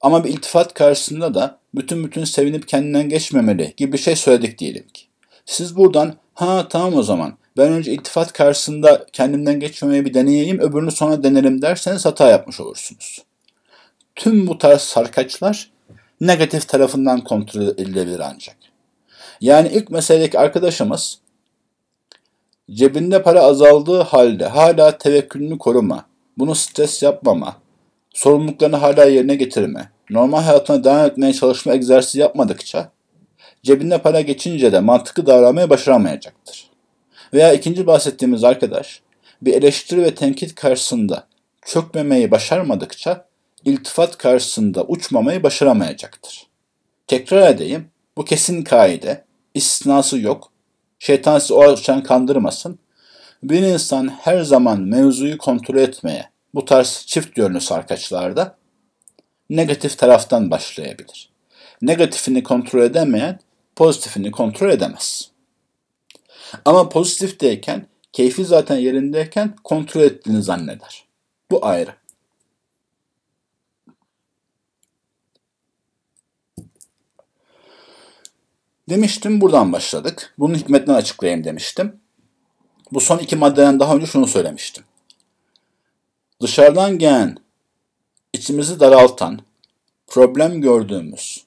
ama bir iltifat karşısında da bütün bütün sevinip kendinden geçmemeli gibi bir şey söyledik diyelim ki. Siz buradan ha tamam o zaman ben önce iltifat karşısında kendimden geçmemeyi bir deneyeyim öbürünü sonra denerim derseniz hata yapmış olursunuz. Tüm bu tarz sarkaçlar negatif tarafından kontrol edilebilir ancak. Yani ilk meseledeki arkadaşımız cebinde para azaldığı halde hala tevekkülünü koruma, bunu stres yapmama, sorumluluklarını hala yerine getirme, normal hayatına devam etmeye çalışma egzersizi yapmadıkça cebinde para geçince de mantıklı davranmaya başaramayacaktır. Veya ikinci bahsettiğimiz arkadaş bir eleştiri ve tenkit karşısında çökmemeyi başarmadıkça iltifat karşısında uçmamayı başaramayacaktır. Tekrar edeyim, bu kesin kaide, istisnası yok. Şeytan sizi o açıdan kandırmasın. Bir insan her zaman mevzuyu kontrol etmeye, bu tarz çift yönlü sarkaçlarda negatif taraftan başlayabilir. Negatifini kontrol edemeyen pozitifini kontrol edemez. Ama pozitifteyken, keyfi zaten yerindeyken kontrol ettiğini zanneder. Bu ayrı. Demiştim buradan başladık. Bunun hikmetini açıklayayım demiştim. Bu son iki maddeden daha önce şunu söylemiştim. Dışarıdan gelen, içimizi daraltan, problem gördüğümüz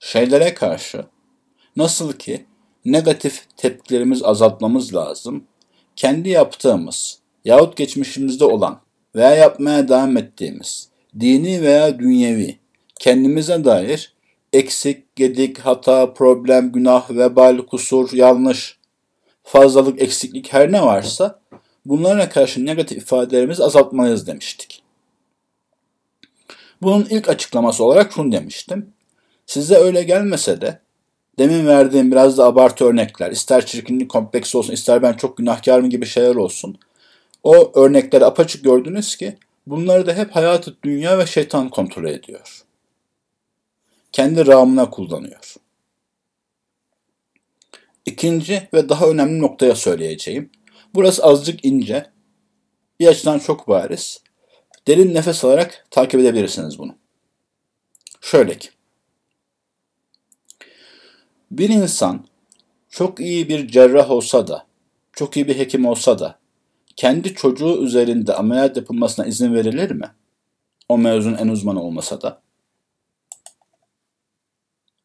şeylere karşı nasıl ki negatif tepkilerimizi azaltmamız lazım. Kendi yaptığımız yahut geçmişimizde olan veya yapmaya devam ettiğimiz dini veya dünyevi kendimize dair eksik, gedik, hata, problem, günah, vebal, kusur, yanlış, fazlalık, eksiklik her ne varsa bunlara karşı negatif ifadelerimizi azaltmalıyız demiştik. Bunun ilk açıklaması olarak şunu demiştim. Size öyle gelmese de demin verdiğim biraz da abartı örnekler, ister çirkinlik kompleksi olsun, ister ben çok günahkarım gibi şeyler olsun. O örnekleri apaçık gördünüz ki bunları da hep hayatı dünya ve şeytan kontrol ediyor. Kendi rağmına kullanıyor. İkinci ve daha önemli noktaya söyleyeceğim. Burası azıcık ince, bir açıdan çok bariz. Derin nefes alarak takip edebilirsiniz bunu. Şöyle ki, bir insan çok iyi bir cerrah olsa da, çok iyi bir hekim olsa da, kendi çocuğu üzerinde ameliyat yapılmasına izin verilir mi? O mevzun en uzmanı olmasa da.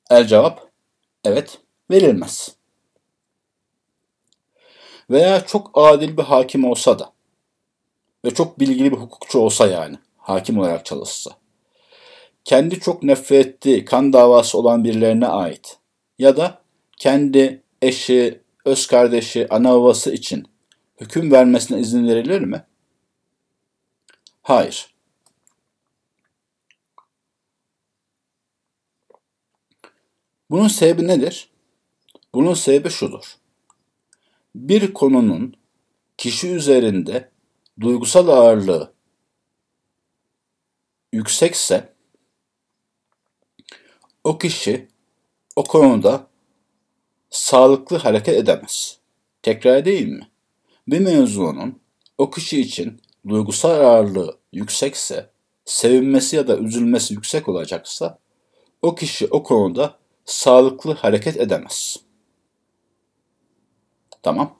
El cevap, evet, verilmez. Veya çok adil bir hakim olsa da ve çok bilgili bir hukukçu olsa yani, hakim olarak çalışsa. Kendi çok nefret ettiği kan davası olan birilerine ait ya da kendi eşi, öz kardeşi, ana babası için hüküm vermesine izin verilir mi? Hayır. Bunun sebebi nedir? Bunun sebebi şudur. Bir konunun kişi üzerinde duygusal ağırlığı yüksekse o kişi o konuda sağlıklı hareket edemez. Tekrar değil mi? Bir mevzunun o kişi için duygusal ağırlığı yüksekse, sevinmesi ya da üzülmesi yüksek olacaksa, o kişi o konuda sağlıklı hareket edemez. Tamam.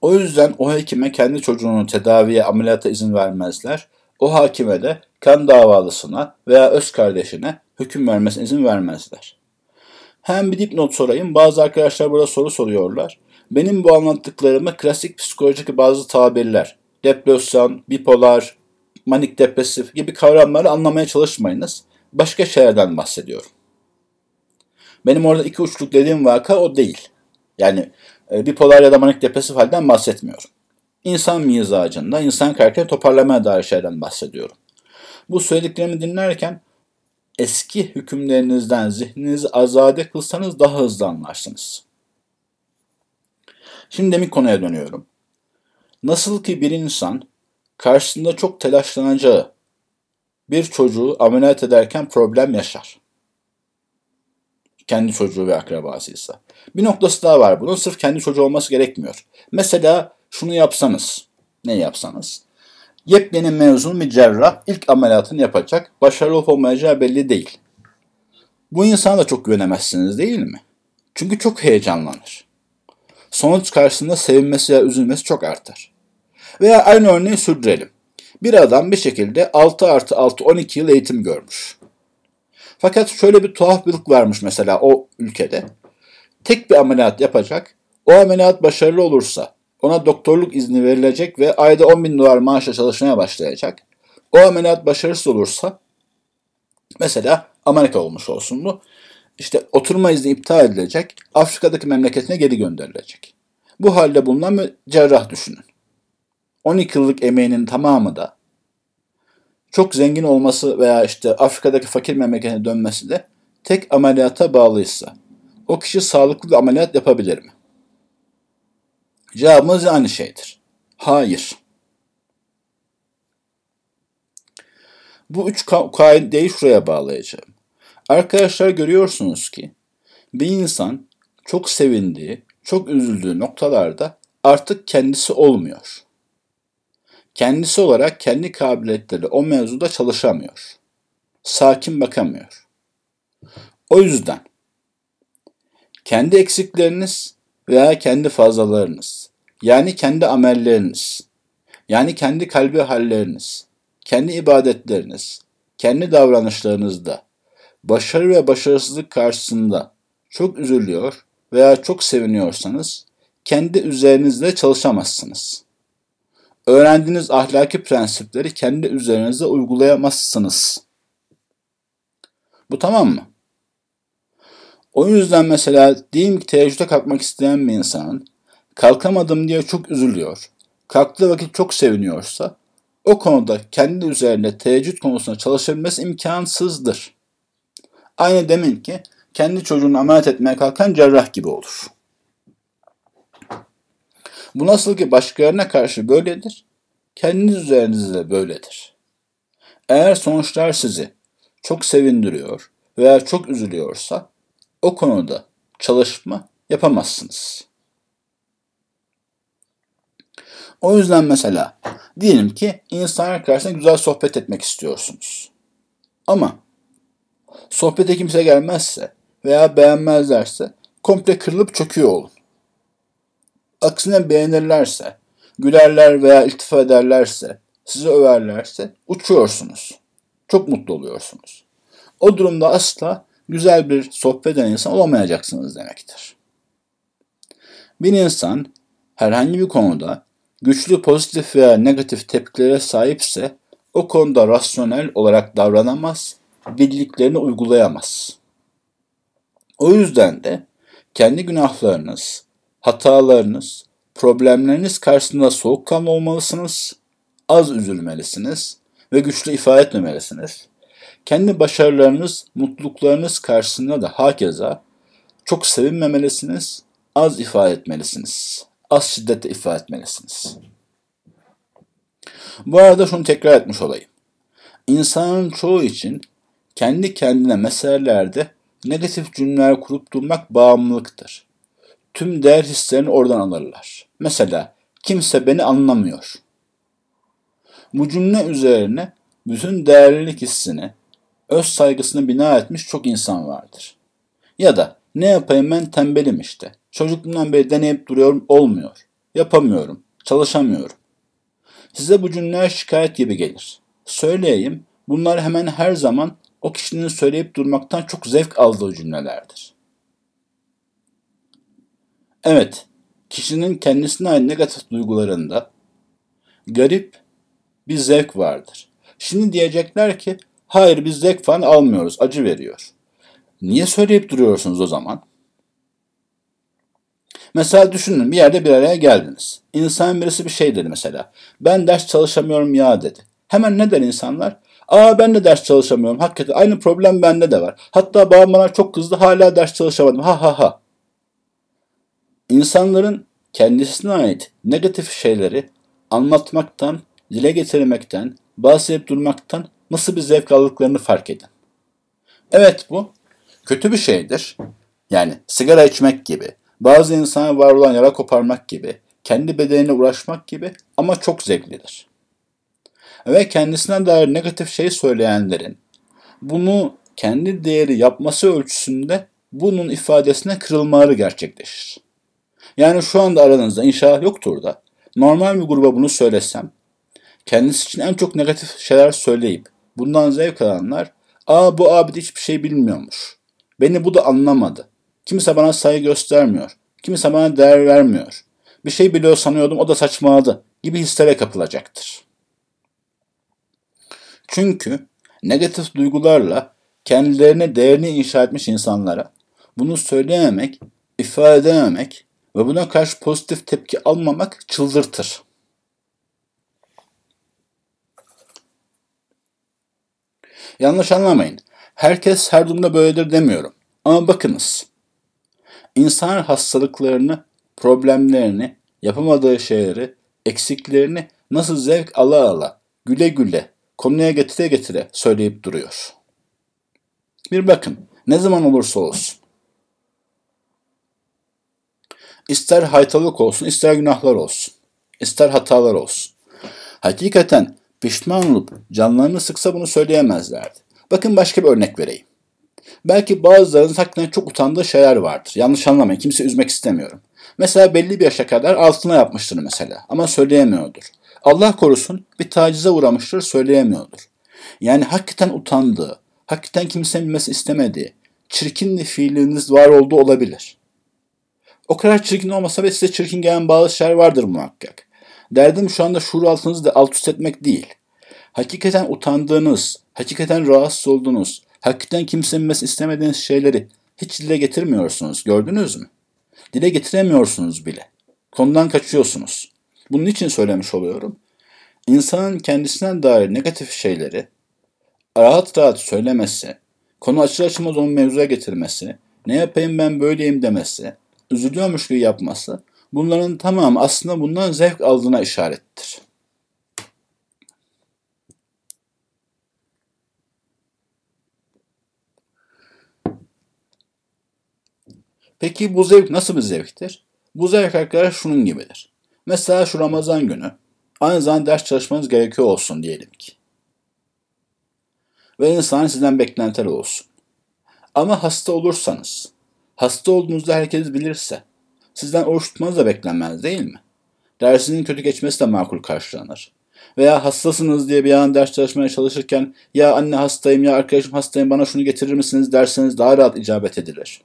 O yüzden o hekime kendi çocuğunun tedaviye, ameliyata izin vermezler. O hakime de kan davalısına veya öz kardeşine hüküm vermesine izin vermezler. Hem bir dipnot sorayım. Bazı arkadaşlar burada soru soruyorlar. Benim bu anlattıklarımı klasik psikolojik bazı tabirler, depresyon, bipolar, manik depresif gibi kavramları anlamaya çalışmayınız. Başka şeylerden bahsediyorum. Benim orada iki uçluk dediğim vaka o değil. Yani e, bipolar ya da manik depresif halden bahsetmiyorum. İnsan mizacında, insan karakteri toparlamaya dair şeyden bahsediyorum. Bu söylediklerimi dinlerken eski hükümlerinizden zihninizi azade kılsanız daha hızlı anlarsınız. Şimdi demin konuya dönüyorum. Nasıl ki bir insan karşısında çok telaşlanacağı bir çocuğu ameliyat ederken problem yaşar. Kendi çocuğu ve akrabasıysa. Bir noktası daha var bunun. Sırf kendi çocuğu olması gerekmiyor. Mesela şunu yapsanız. Ne yapsanız? Yepyeni mezun bir cerrah ilk ameliyatını yapacak. Başarılı olup olmayacağı belli değil. Bu insana da çok güvenemezsiniz değil mi? Çünkü çok heyecanlanır. Sonuç karşısında sevinmesi ya üzülmesi çok artar. Veya aynı örneği sürdürelim. Bir adam bir şekilde 6 artı 6 12 yıl eğitim görmüş. Fakat şöyle bir tuhaf bir varmış mesela o ülkede. Tek bir ameliyat yapacak. O ameliyat başarılı olursa ona doktorluk izni verilecek ve ayda 10 bin dolar maaşla çalışmaya başlayacak. O ameliyat başarısız olursa mesela Amerika olmuş olsun bu. İşte oturma izni iptal edilecek, Afrika'daki memleketine geri gönderilecek. Bu halde bulunan bir cerrah düşünün. 12 yıllık emeğinin tamamı da çok zengin olması veya işte Afrika'daki fakir memleketine dönmesi de tek ameliyata bağlıysa o kişi sağlıklı bir ameliyat yapabilir mi? Cevabımız aynı şeydir. Hayır. Bu üç kaideyi şuraya bağlayacağım. Arkadaşlar görüyorsunuz ki bir insan çok sevindiği, çok üzüldüğü noktalarda artık kendisi olmuyor. Kendisi olarak kendi kabiliyetleri o mevzuda çalışamıyor. Sakin bakamıyor. O yüzden kendi eksikleriniz veya kendi fazlalarınız, yani kendi amelleriniz, yani kendi kalbi halleriniz, kendi ibadetleriniz, kendi davranışlarınızda başarı ve başarısızlık karşısında çok üzülüyor, veya çok seviniyorsanız kendi üzerinizde çalışamazsınız. Öğrendiğiniz ahlaki prensipleri kendi üzerinize uygulayamazsınız. Bu tamam mı? O yüzden mesela diyelim ki teheccüde kalkmak isteyen bir insanın kalkamadım diye çok üzülüyor. Kalktığı vakit çok seviniyorsa o konuda kendi üzerinde teheccüd konusunda çalışabilmesi imkansızdır. Aynı demin ki kendi çocuğunu ameliyat etmeye kalkan cerrah gibi olur. Bu nasıl ki başkalarına karşı böyledir, kendiniz üzerinizde de böyledir. Eğer sonuçlar sizi çok sevindiriyor veya çok üzülüyorsa o konuda çalışma yapamazsınız. O yüzden mesela diyelim ki insanlar karşısında güzel sohbet etmek istiyorsunuz. Ama sohbete kimse gelmezse veya beğenmezlerse komple kırılıp çöküyor olun. Aksine beğenirlerse, gülerler veya iltifa ederlerse, sizi överlerse uçuyorsunuz. Çok mutlu oluyorsunuz. O durumda asla güzel bir sohbet eden insan olamayacaksınız demektir. Bir insan herhangi bir konuda güçlü pozitif veya negatif tepkilere sahipse o konuda rasyonel olarak davranamaz, bildiklerini uygulayamaz. O yüzden de kendi günahlarınız, hatalarınız, problemleriniz karşısında soğukkanlı olmalısınız, az üzülmelisiniz ve güçlü ifade etmemelisiniz. Kendi başarılarınız, mutluluklarınız karşısında da hakeza çok sevinmemelisiniz, az ifade etmelisiniz. Az şiddette ifade etmelisiniz. Bu arada şunu tekrar etmiş olayım. İnsanın çoğu için kendi kendine meselelerde negatif cümleler kurup durmak bağımlılıktır. Tüm değer hislerini oradan alırlar. Mesela kimse beni anlamıyor. Bu cümle üzerine bütün değerlilik hissini, öz saygısını bina etmiş çok insan vardır. Ya da ne yapayım ben tembelim işte. Çocukluğumdan beri deneyip duruyorum olmuyor. Yapamıyorum, çalışamıyorum. Size bu cümleler şikayet gibi gelir. Söyleyeyim, bunlar hemen her zaman o kişinin söyleyip durmaktan çok zevk aldığı cümlelerdir. Evet, kişinin kendisine ait negatif duygularında garip bir zevk vardır. Şimdi diyecekler ki hayır biz zevk falan almıyoruz, acı veriyor. Niye söyleyip duruyorsunuz o zaman? Mesela düşünün bir yerde bir araya geldiniz. İnsan birisi bir şey dedi mesela. Ben ders çalışamıyorum ya dedi. Hemen ne der insanlar? Aa ben de ders çalışamıyorum. Hakikaten aynı problem bende de var. Hatta babam bana çok kızdı hala ders çalışamadım. Ha ha ha. İnsanların kendisine ait negatif şeyleri anlatmaktan, dile getirmekten, bahsedip durmaktan nasıl bir zevk aldıklarını fark edin. Evet bu kötü bir şeydir. Yani sigara içmek gibi, bazı insana var olan yara koparmak gibi, kendi bedenine uğraşmak gibi ama çok zevklidir. Ve kendisine dair negatif şey söyleyenlerin bunu kendi değeri yapması ölçüsünde bunun ifadesine kırılmaları gerçekleşir. Yani şu anda aranızda inşallah yoktur da normal bir gruba bunu söylesem kendisi için en çok negatif şeyler söyleyip bundan zevk alanlar aa bu abi de hiçbir şey bilmiyormuş. Beni bu da anlamadı. Kimse bana saygı göstermiyor. Kimse bana değer vermiyor. Bir şey biliyor sanıyordum o da saçmaladı gibi hislere kapılacaktır. Çünkü negatif duygularla kendilerine değerini inşa etmiş insanlara bunu söyleyememek, ifade edememek ve buna karşı pozitif tepki almamak çıldırtır. Yanlış anlamayın. Herkes her durumda böyledir demiyorum. Ama bakınız. İnsan hastalıklarını, problemlerini, yapamadığı şeyleri, eksiklerini nasıl zevk ala ala, güle güle, konuya getire getire söyleyip duruyor. Bir bakın, ne zaman olursa olsun. İster haytalık olsun, ister günahlar olsun. ister hatalar olsun. Hakikaten pişman olup canlarını sıksa bunu söyleyemezlerdi. Bakın başka bir örnek vereyim. Belki bazılarınız hakikaten çok utandığı şeyler vardır. Yanlış anlamayın. Kimse üzmek istemiyorum. Mesela belli bir yaşa kadar altına yapmıştır mesela ama söyleyemiyordur. Allah korusun bir tacize uğramıştır söyleyemiyordur. Yani hakikaten utandığı, hakikaten kimsenin bilmesi istemediği, çirkin fiiliniz var olduğu olabilir. O kadar çirkin olmasa bile size çirkin gelen bazı şeyler vardır muhakkak. Derdim şu anda şuur altınızı da alt üst etmek değil. Hakikaten utandığınız, hakikaten rahatsız olduğunuz, hakikaten kimsenin bilmesini istemediğiniz şeyleri hiç dile getirmiyorsunuz. Gördünüz mü? Dile getiremiyorsunuz bile. Konudan kaçıyorsunuz. Bunun için söylemiş oluyorum. İnsanın kendisinden dair negatif şeyleri rahat rahat söylemesi, konu açılır açılmaz onu mevzuya getirmesi, ne yapayım ben böyleyim demesi, üzülüyormuş gibi yapması, bunların tamamı aslında bundan zevk aldığına işarettir. Peki bu zevk nasıl bir zevktir? Bu zevk arkadaşlar şunun gibidir. Mesela şu Ramazan günü aynı zamanda ders çalışmanız gerekiyor olsun diyelim ki. Ve insan sizden beklentiler olsun. Ama hasta olursanız, hasta olduğunuzda herkes bilirse, sizden oruç tutmanız da beklenmez değil mi? Dersinin kötü geçmesi de makul karşılanır. Veya hastasınız diye bir an ders çalışmaya çalışırken ya anne hastayım ya arkadaşım hastayım bana şunu getirir misiniz derseniz daha rahat icabet edilir.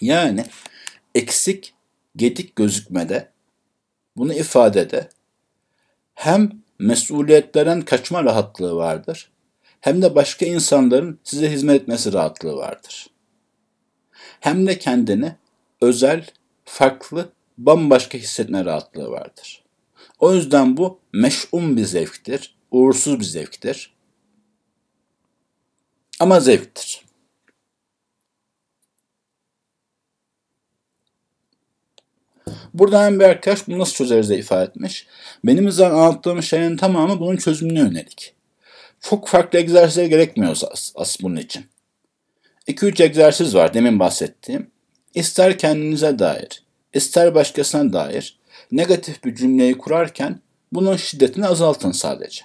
Yani eksik, gedik gözükmede bunu ifadede hem mesuliyetlerden kaçma rahatlığı vardır hem de başka insanların size hizmet etmesi rahatlığı vardır. Hem de kendini özel, farklı, bambaşka hissetme rahatlığı vardır. O yüzden bu meş'um bir zevktir, uğursuz bir zevktir. Ama zevktir. Burada hem bir arkadaş bunu nasıl çözeriz diye ifade etmiş. Benim zaten anlattığım şeyin tamamı bunun çözümüne yönelik. Çok farklı egzersizler gerekmiyor as, as bunun için. 2-3 egzersiz var demin bahsettiğim. İster kendinize dair, ister başkasına dair negatif bir cümleyi kurarken bunun şiddetini azaltın sadece.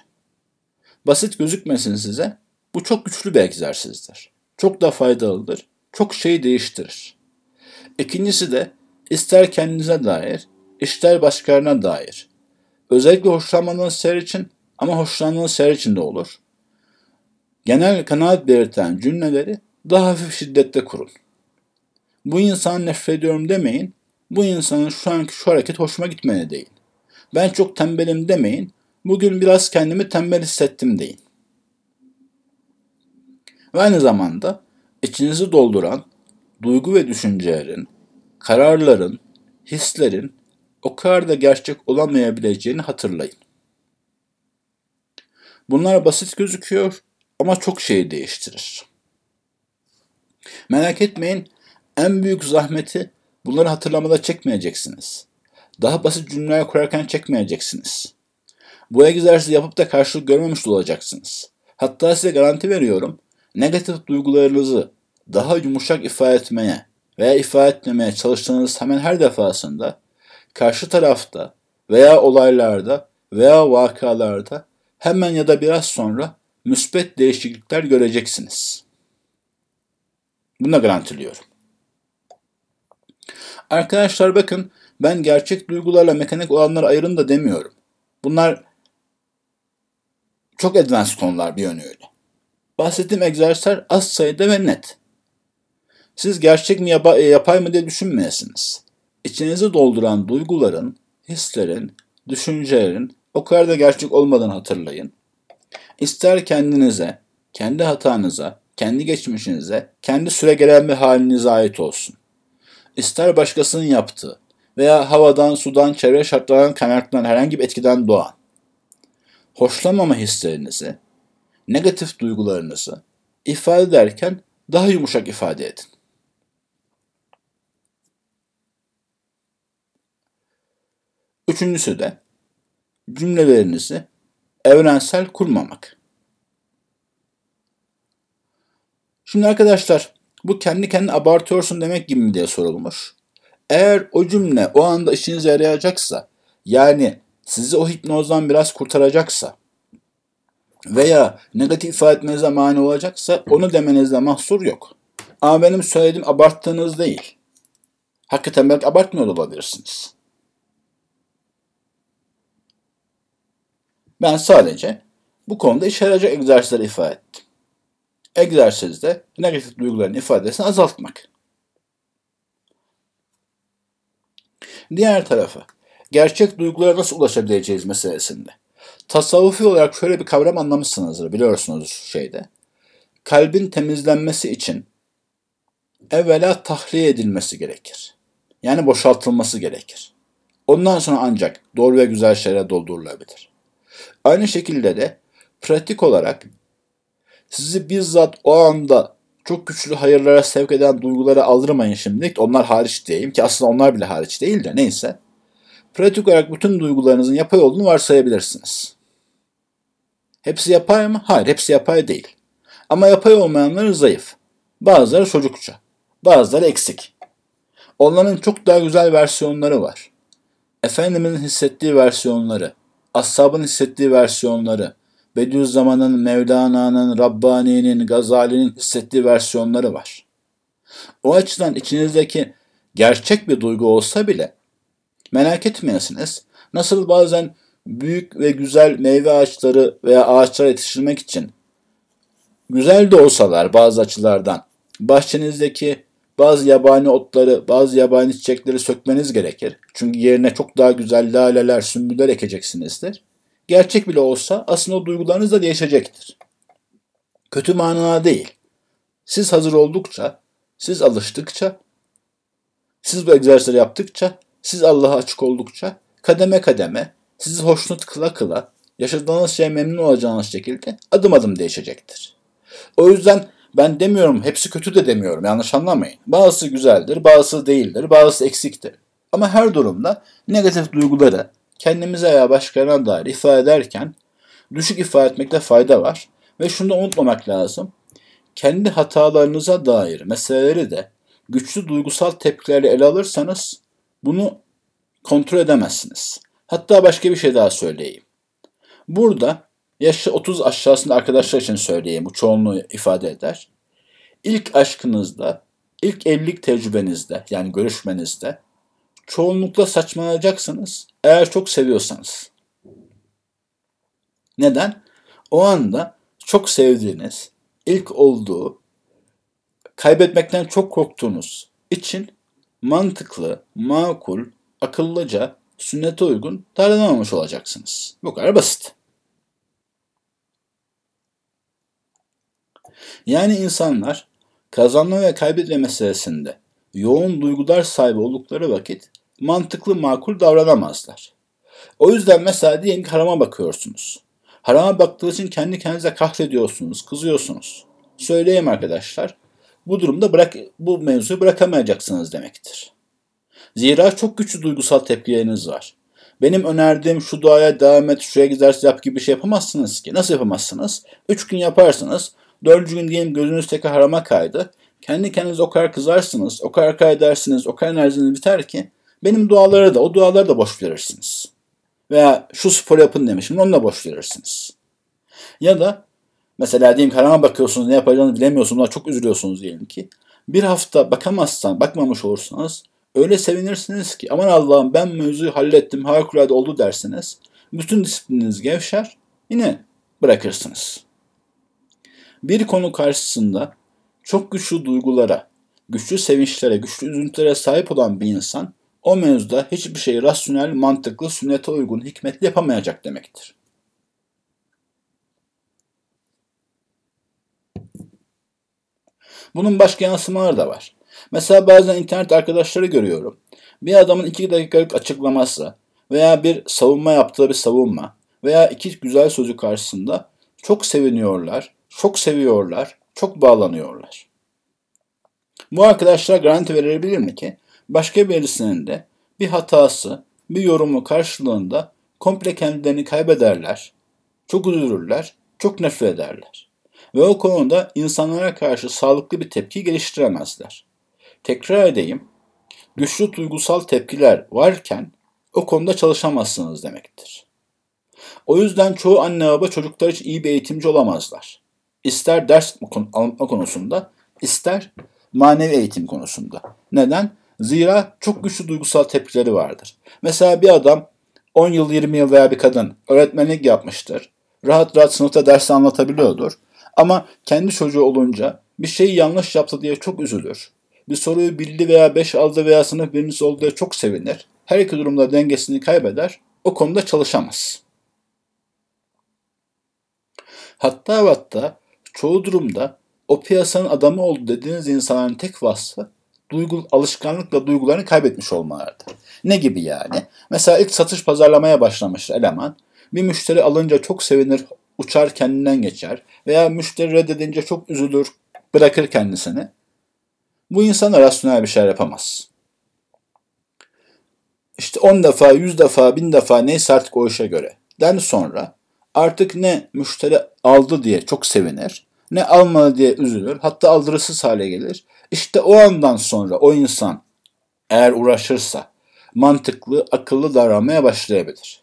Basit gözükmesin size, bu çok güçlü bir egzersizdir. Çok da faydalıdır, çok şeyi değiştirir. İkincisi de ister kendinize dair, ister başkalarına dair. Özellikle hoşlanmadığınız ser için ama hoşlandığınız ser için de olur. Genel kanaat belirten cümleleri daha hafif şiddette kurun. Bu insan nefret ediyorum demeyin. Bu insanın şu anki şu hareket hoşuma gitmedi deyin. Ben çok tembelim demeyin. Bugün biraz kendimi tembel hissettim deyin. Ve aynı zamanda içinizi dolduran duygu ve düşüncelerin, kararların, hislerin o kadar da gerçek olamayabileceğini hatırlayın. Bunlar basit gözüküyor ama çok şeyi değiştirir. Merak etmeyin, en büyük zahmeti bunları hatırlamada çekmeyeceksiniz. Daha basit cümleler kurarken çekmeyeceksiniz. Bu egzersizi yapıp da karşılık görmemiş olacaksınız. Hatta size garanti veriyorum, negatif duygularınızı daha yumuşak ifade etmeye veya ifade etmemeye çalıştığınız hemen her defasında karşı tarafta veya olaylarda veya vakalarda hemen ya da biraz sonra müspet değişiklikler göreceksiniz. Buna garantiliyorum. Arkadaşlar bakın ben gerçek duygularla mekanik olanları ayırın da demiyorum. Bunlar çok advanced konular bir yönüyle. Bahsettiğim egzersizler az sayıda ve net. Siz gerçek mi yapa, yapay mı diye düşünmeyesiniz. İçinizi dolduran duyguların, hislerin, düşüncelerin o kadar da gerçek olmadığını hatırlayın. İster kendinize, kendi hatanıza, kendi geçmişinize, kendi süre gelen bir halinize ait olsun. İster başkasının yaptığı veya havadan, sudan, çevre şartlarından kaynaklanan herhangi bir etkiden doğan. Hoşlanmama hislerinizi, negatif duygularınızı ifade ederken daha yumuşak ifade edin. Üçüncüsü de cümlelerinizi evrensel kurmamak. Şimdi arkadaşlar bu kendi kendine abartıyorsun demek gibi mi diye sorulmuş. Eğer o cümle o anda işinize yarayacaksa yani sizi o hipnozdan biraz kurtaracaksa veya negatif ifade etmenize mani olacaksa onu demenizde mahsur yok. Ama benim söylediğim abarttığınız değil. Hakikaten belki abartmıyor olabilirsiniz. Ben sadece bu konuda işe yarayacak egzersizleri ifade ettim. Egzersizde negatif duyguların ifadesini azaltmak. Diğer tarafı, gerçek duygulara nasıl ulaşabileceğiz meselesinde. Tasavvufi olarak şöyle bir kavram anlamışsınızdır biliyorsunuz şeyde. Kalbin temizlenmesi için evvela tahliye edilmesi gerekir. Yani boşaltılması gerekir. Ondan sonra ancak doğru ve güzel şeylere doldurulabilir. Aynı şekilde de pratik olarak sizi bizzat o anda çok güçlü hayırlara sevk eden duygulara aldırmayın şimdilik. Onlar hariç diyeyim ki aslında onlar bile hariç değil de neyse. Pratik olarak bütün duygularınızın yapay olduğunu varsayabilirsiniz. Hepsi yapay mı? Hayır, hepsi yapay değil. Ama yapay olmayanları zayıf. Bazıları çocukça. Bazıları eksik. Onların çok daha güzel versiyonları var. Efendimizin hissettiği versiyonları, Ashabın hissettiği versiyonları, Bediüzzaman'ın, Mevlana'nın, Rabbani'nin, Gazali'nin hissettiği versiyonları var. O açıdan içinizdeki gerçek bir duygu olsa bile merak etmeyesiniz. Nasıl bazen büyük ve güzel meyve ağaçları veya ağaçlar yetiştirmek için güzel de olsalar bazı açılardan bahçenizdeki bazı yabani otları, bazı yabani çiçekleri sökmeniz gerekir. Çünkü yerine çok daha güzel laleler, sümbüller ekeceksinizdir. Gerçek bile olsa aslında o duygularınız da değişecektir. Kötü manada değil. Siz hazır oldukça, siz alıştıkça, siz bu egzersizleri yaptıkça, siz Allah'a açık oldukça kademe kademe sizi hoşnut kıla kıla yaşadığınız şeye memnun olacağınız şekilde adım adım değişecektir. O yüzden ben demiyorum, hepsi kötü de demiyorum, yanlış anlamayın. Bazısı güzeldir, bazısı değildir, bazısı eksiktir. Ama her durumda negatif duyguları kendimize veya başkalarına dair ifade ederken düşük ifade etmekte fayda var. Ve şunu da unutmamak lazım. Kendi hatalarınıza dair meseleleri de güçlü duygusal tepkilerle ele alırsanız bunu kontrol edemezsiniz. Hatta başka bir şey daha söyleyeyim. Burada yaşı 30 aşağısında arkadaşlar için söyleyeyim. Bu çoğunluğu ifade eder. İlk aşkınızda, ilk evlilik tecrübenizde yani görüşmenizde çoğunlukla saçmalayacaksınız eğer çok seviyorsanız. Neden? O anda çok sevdiğiniz, ilk olduğu, kaybetmekten çok korktuğunuz için mantıklı, makul, akıllıca, sünnete uygun davranamamış olacaksınız. Bu kadar basit. Yani insanlar kazanma ve kaybetme meselesinde yoğun duygular sahibi oldukları vakit mantıklı makul davranamazlar. O yüzden mesela diyelim ki harama bakıyorsunuz. Harama baktığınız için kendi kendinize kahrediyorsunuz, kızıyorsunuz. Söyleyeyim arkadaşlar. Bu durumda bırak, bu mevzuyu bırakamayacaksınız demektir. Zira çok güçlü duygusal tepkileriniz var. Benim önerdiğim şu duaya devam et, şuraya gidersin yap gibi bir şey yapamazsınız ki. Nasıl yapamazsınız? Üç gün yaparsınız. Dördüncü gün diyelim gözünüz tekrar harama kaydı. Kendi kendinize o kadar kızarsınız, o kadar kaydedersiniz, o kadar enerjiniz biter ki benim duaları da, o duaları da boş verirsiniz. Veya şu spor yapın demişim, onu da boş verirsiniz. Ya da mesela diyelim karama bakıyorsunuz, ne yapacağını bilemiyorsunuz, çok üzülüyorsunuz diyelim ki. Bir hafta bakamazsan, bakmamış olursanız öyle sevinirsiniz ki aman Allah'ım ben mevzuyu hallettim, harikulade oldu dersiniz. Bütün disiplininiz gevşer, yine bırakırsınız. Bir konu karşısında çok güçlü duygulara, güçlü sevinçlere, güçlü üzüntülere sahip olan bir insan o mevzuda hiçbir şeyi rasyonel, mantıklı, sünnete uygun, hikmetli yapamayacak demektir. Bunun başka yansımaları da var. Mesela bazen internet arkadaşları görüyorum. Bir adamın iki dakikalık açıklaması veya bir savunma yaptığı bir savunma veya iki güzel sözü karşısında çok seviniyorlar, çok seviyorlar, çok bağlanıyorlar. Bu arkadaşlar garanti verebilir mi ki başka birisinin de bir hatası, bir yorumu karşılığında komple kendilerini kaybederler, çok üzülürler, çok nefret ederler. Ve o konuda insanlara karşı sağlıklı bir tepki geliştiremezler. Tekrar edeyim, güçlü duygusal tepkiler varken o konuda çalışamazsınız demektir. O yüzden çoğu anne baba çocuklar için iyi bir eğitimci olamazlar. İster ders alma konusunda, ister manevi eğitim konusunda. Neden? Zira çok güçlü duygusal tepkileri vardır. Mesela bir adam 10 yıl, 20 yıl veya bir kadın öğretmenlik yapmıştır. Rahat rahat sınıfta ders anlatabiliyordur. Ama kendi çocuğu olunca bir şeyi yanlış yaptı diye çok üzülür. Bir soruyu bildi veya 5 aldı veya sınıf birincisi oldu diye çok sevinir. her iki durumda dengesini kaybeder, o konuda çalışamaz. Hatta hatta çoğu durumda o piyasanın adamı oldu dediğiniz insanların tek vasfı duygu, alışkanlıkla duygularını kaybetmiş olmalardı. Ne gibi yani? Mesela ilk satış pazarlamaya başlamış eleman. Bir müşteri alınca çok sevinir, uçar kendinden geçer. Veya müşteri reddedince çok üzülür, bırakır kendisini. Bu insan rasyonel bir şeyler yapamaz. İşte 10 defa, 100 defa, 1000 defa neyse artık o işe göre. Den sonra artık ne müşteri aldı diye çok sevinir, ne almadı diye üzülür, hatta aldırısız hale gelir. İşte o andan sonra o insan eğer uğraşırsa mantıklı, akıllı davranmaya başlayabilir.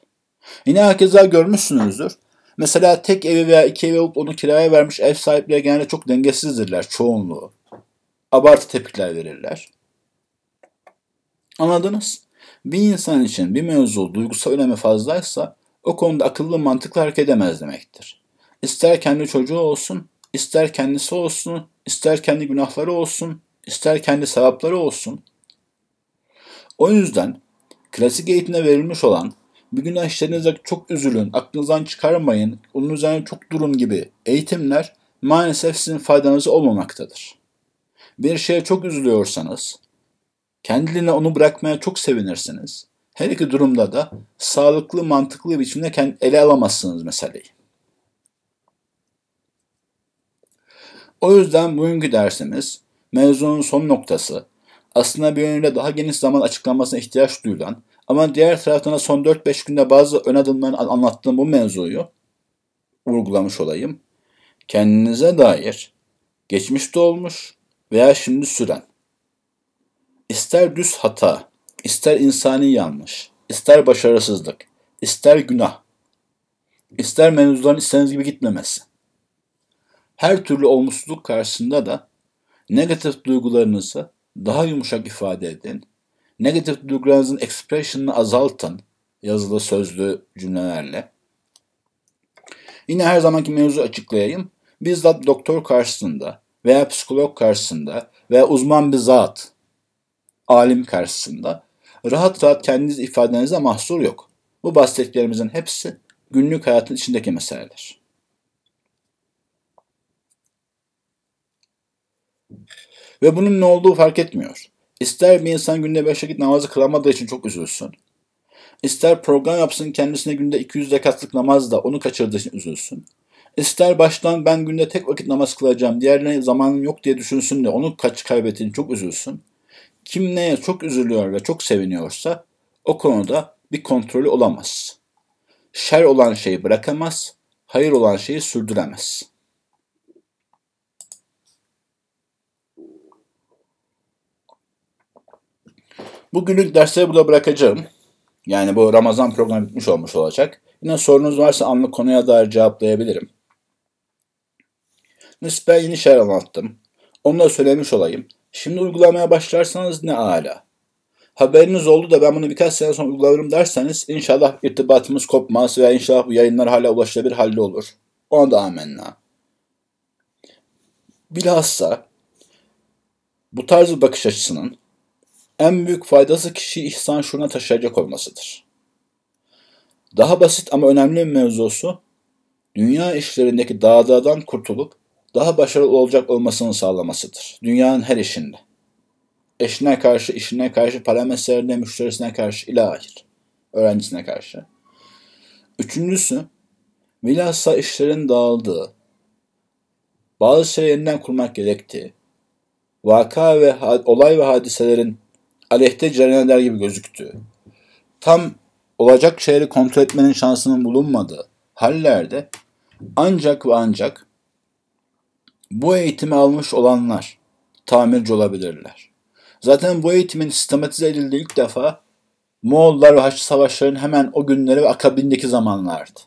Yine herkese görmüşsünüzdür. Mesela tek evi veya iki evi olup onu kiraya vermiş ev sahipleri genelde çok dengesizdirler çoğunluğu. Abartı tepkiler verirler. Anladınız? Bir insan için bir mevzu duygusal önemi fazlaysa o konuda akıllı mantıklı hareket edemez demektir. İster kendi çocuğu olsun, ister kendisi olsun, ister kendi günahları olsun, ister kendi sevapları olsun. O yüzden klasik eğitimde verilmiş olan bir gün işlerinize çok üzülün, aklınızdan çıkarmayın, onun üzerine çok durun gibi eğitimler maalesef sizin faydanızı olmamaktadır. Bir şeye çok üzülüyorsanız, kendiliğine onu bırakmaya çok sevinirsiniz. Her iki durumda da sağlıklı, mantıklı biçimde ele alamazsınız meseleyi. O yüzden bugünkü dersimiz mevzunun son noktası aslında bir yönüyle daha geniş zaman açıklanmasına ihtiyaç duyulan ama diğer taraftan son 4-5 günde bazı ön adımlarını anlattığım bu mevzuyu vurgulamış olayım. Kendinize dair geçmişte olmuş veya şimdi süren ister düz hata, ister insani yanlış, ister başarısızlık, ister günah, ister mevzuların istediğiniz gibi gitmemesi. Her türlü olumsuzluk karşısında da negatif duygularınızı daha yumuşak ifade edin. Negatif duygularınızın expression'ını azaltın yazılı sözlü cümlelerle. Yine her zamanki mevzu açıklayayım. Bizzat doktor karşısında veya psikolog karşısında veya uzman bir zat, alim karşısında rahat rahat kendiniz ifadenize mahsur yok. Bu bahsettiklerimizin hepsi günlük hayatın içindeki meseleler. Ve bunun ne olduğu fark etmiyor. İster bir insan günde beş vakit namazı kılamadığı için çok üzülsün. İster program yapsın kendisine günde 200 rekatlık namaz da onu kaçırdığı için üzülsün. İster baştan ben günde tek vakit namaz kılacağım, diğerlerine zamanım yok diye düşünsün de onu kaç kaybettiğini çok üzülsün. Kim neye çok üzülüyor ve çok seviniyorsa o konuda bir kontrolü olamaz. Şer olan şeyi bırakamaz, hayır olan şeyi sürdüremez. Bugünlük dersleri burada bırakacağım. Yani bu Ramazan programı bitmiş olmuş olacak. Yine sorunuz varsa anlık konuya dair cevaplayabilirim. Nispen yeni şeyler anlattım. Onu da söylemiş olayım. Şimdi uygulamaya başlarsanız ne ala. Haberiniz oldu da ben bunu birkaç sene sonra uygularım derseniz inşallah irtibatımız kopmaz veya inşallah bu yayınlar hala ulaşılabilir halde olur. Ona da amenna. Bilhassa bu tarz bir bakış açısının en büyük faydası kişiyi ihsan şuna taşıyacak olmasıdır. Daha basit ama önemli bir mevzusu, dünya işlerindeki dağdadan kurtulup daha başarılı olacak olmasını sağlamasıdır. Dünyanın her işinde. Eşine karşı, işine karşı, para meselelerine, müşterisine karşı, ilahir. Öğrencisine karşı. Üçüncüsü, bilhassa işlerin dağıldığı, bazı şeyleri yeniden kurmak gerektiği, vaka ve olay ve hadiselerin aleyhte cereyan eder gibi gözüktü. Tam olacak şeyleri kontrol etmenin şansının bulunmadığı hallerde ancak ve ancak bu eğitimi almış olanlar tamirci olabilirler. Zaten bu eğitimin sistematize edildiği ilk defa Moğollar ve Haçlı Savaşları'nın hemen o günleri ve akabindeki zamanlardı.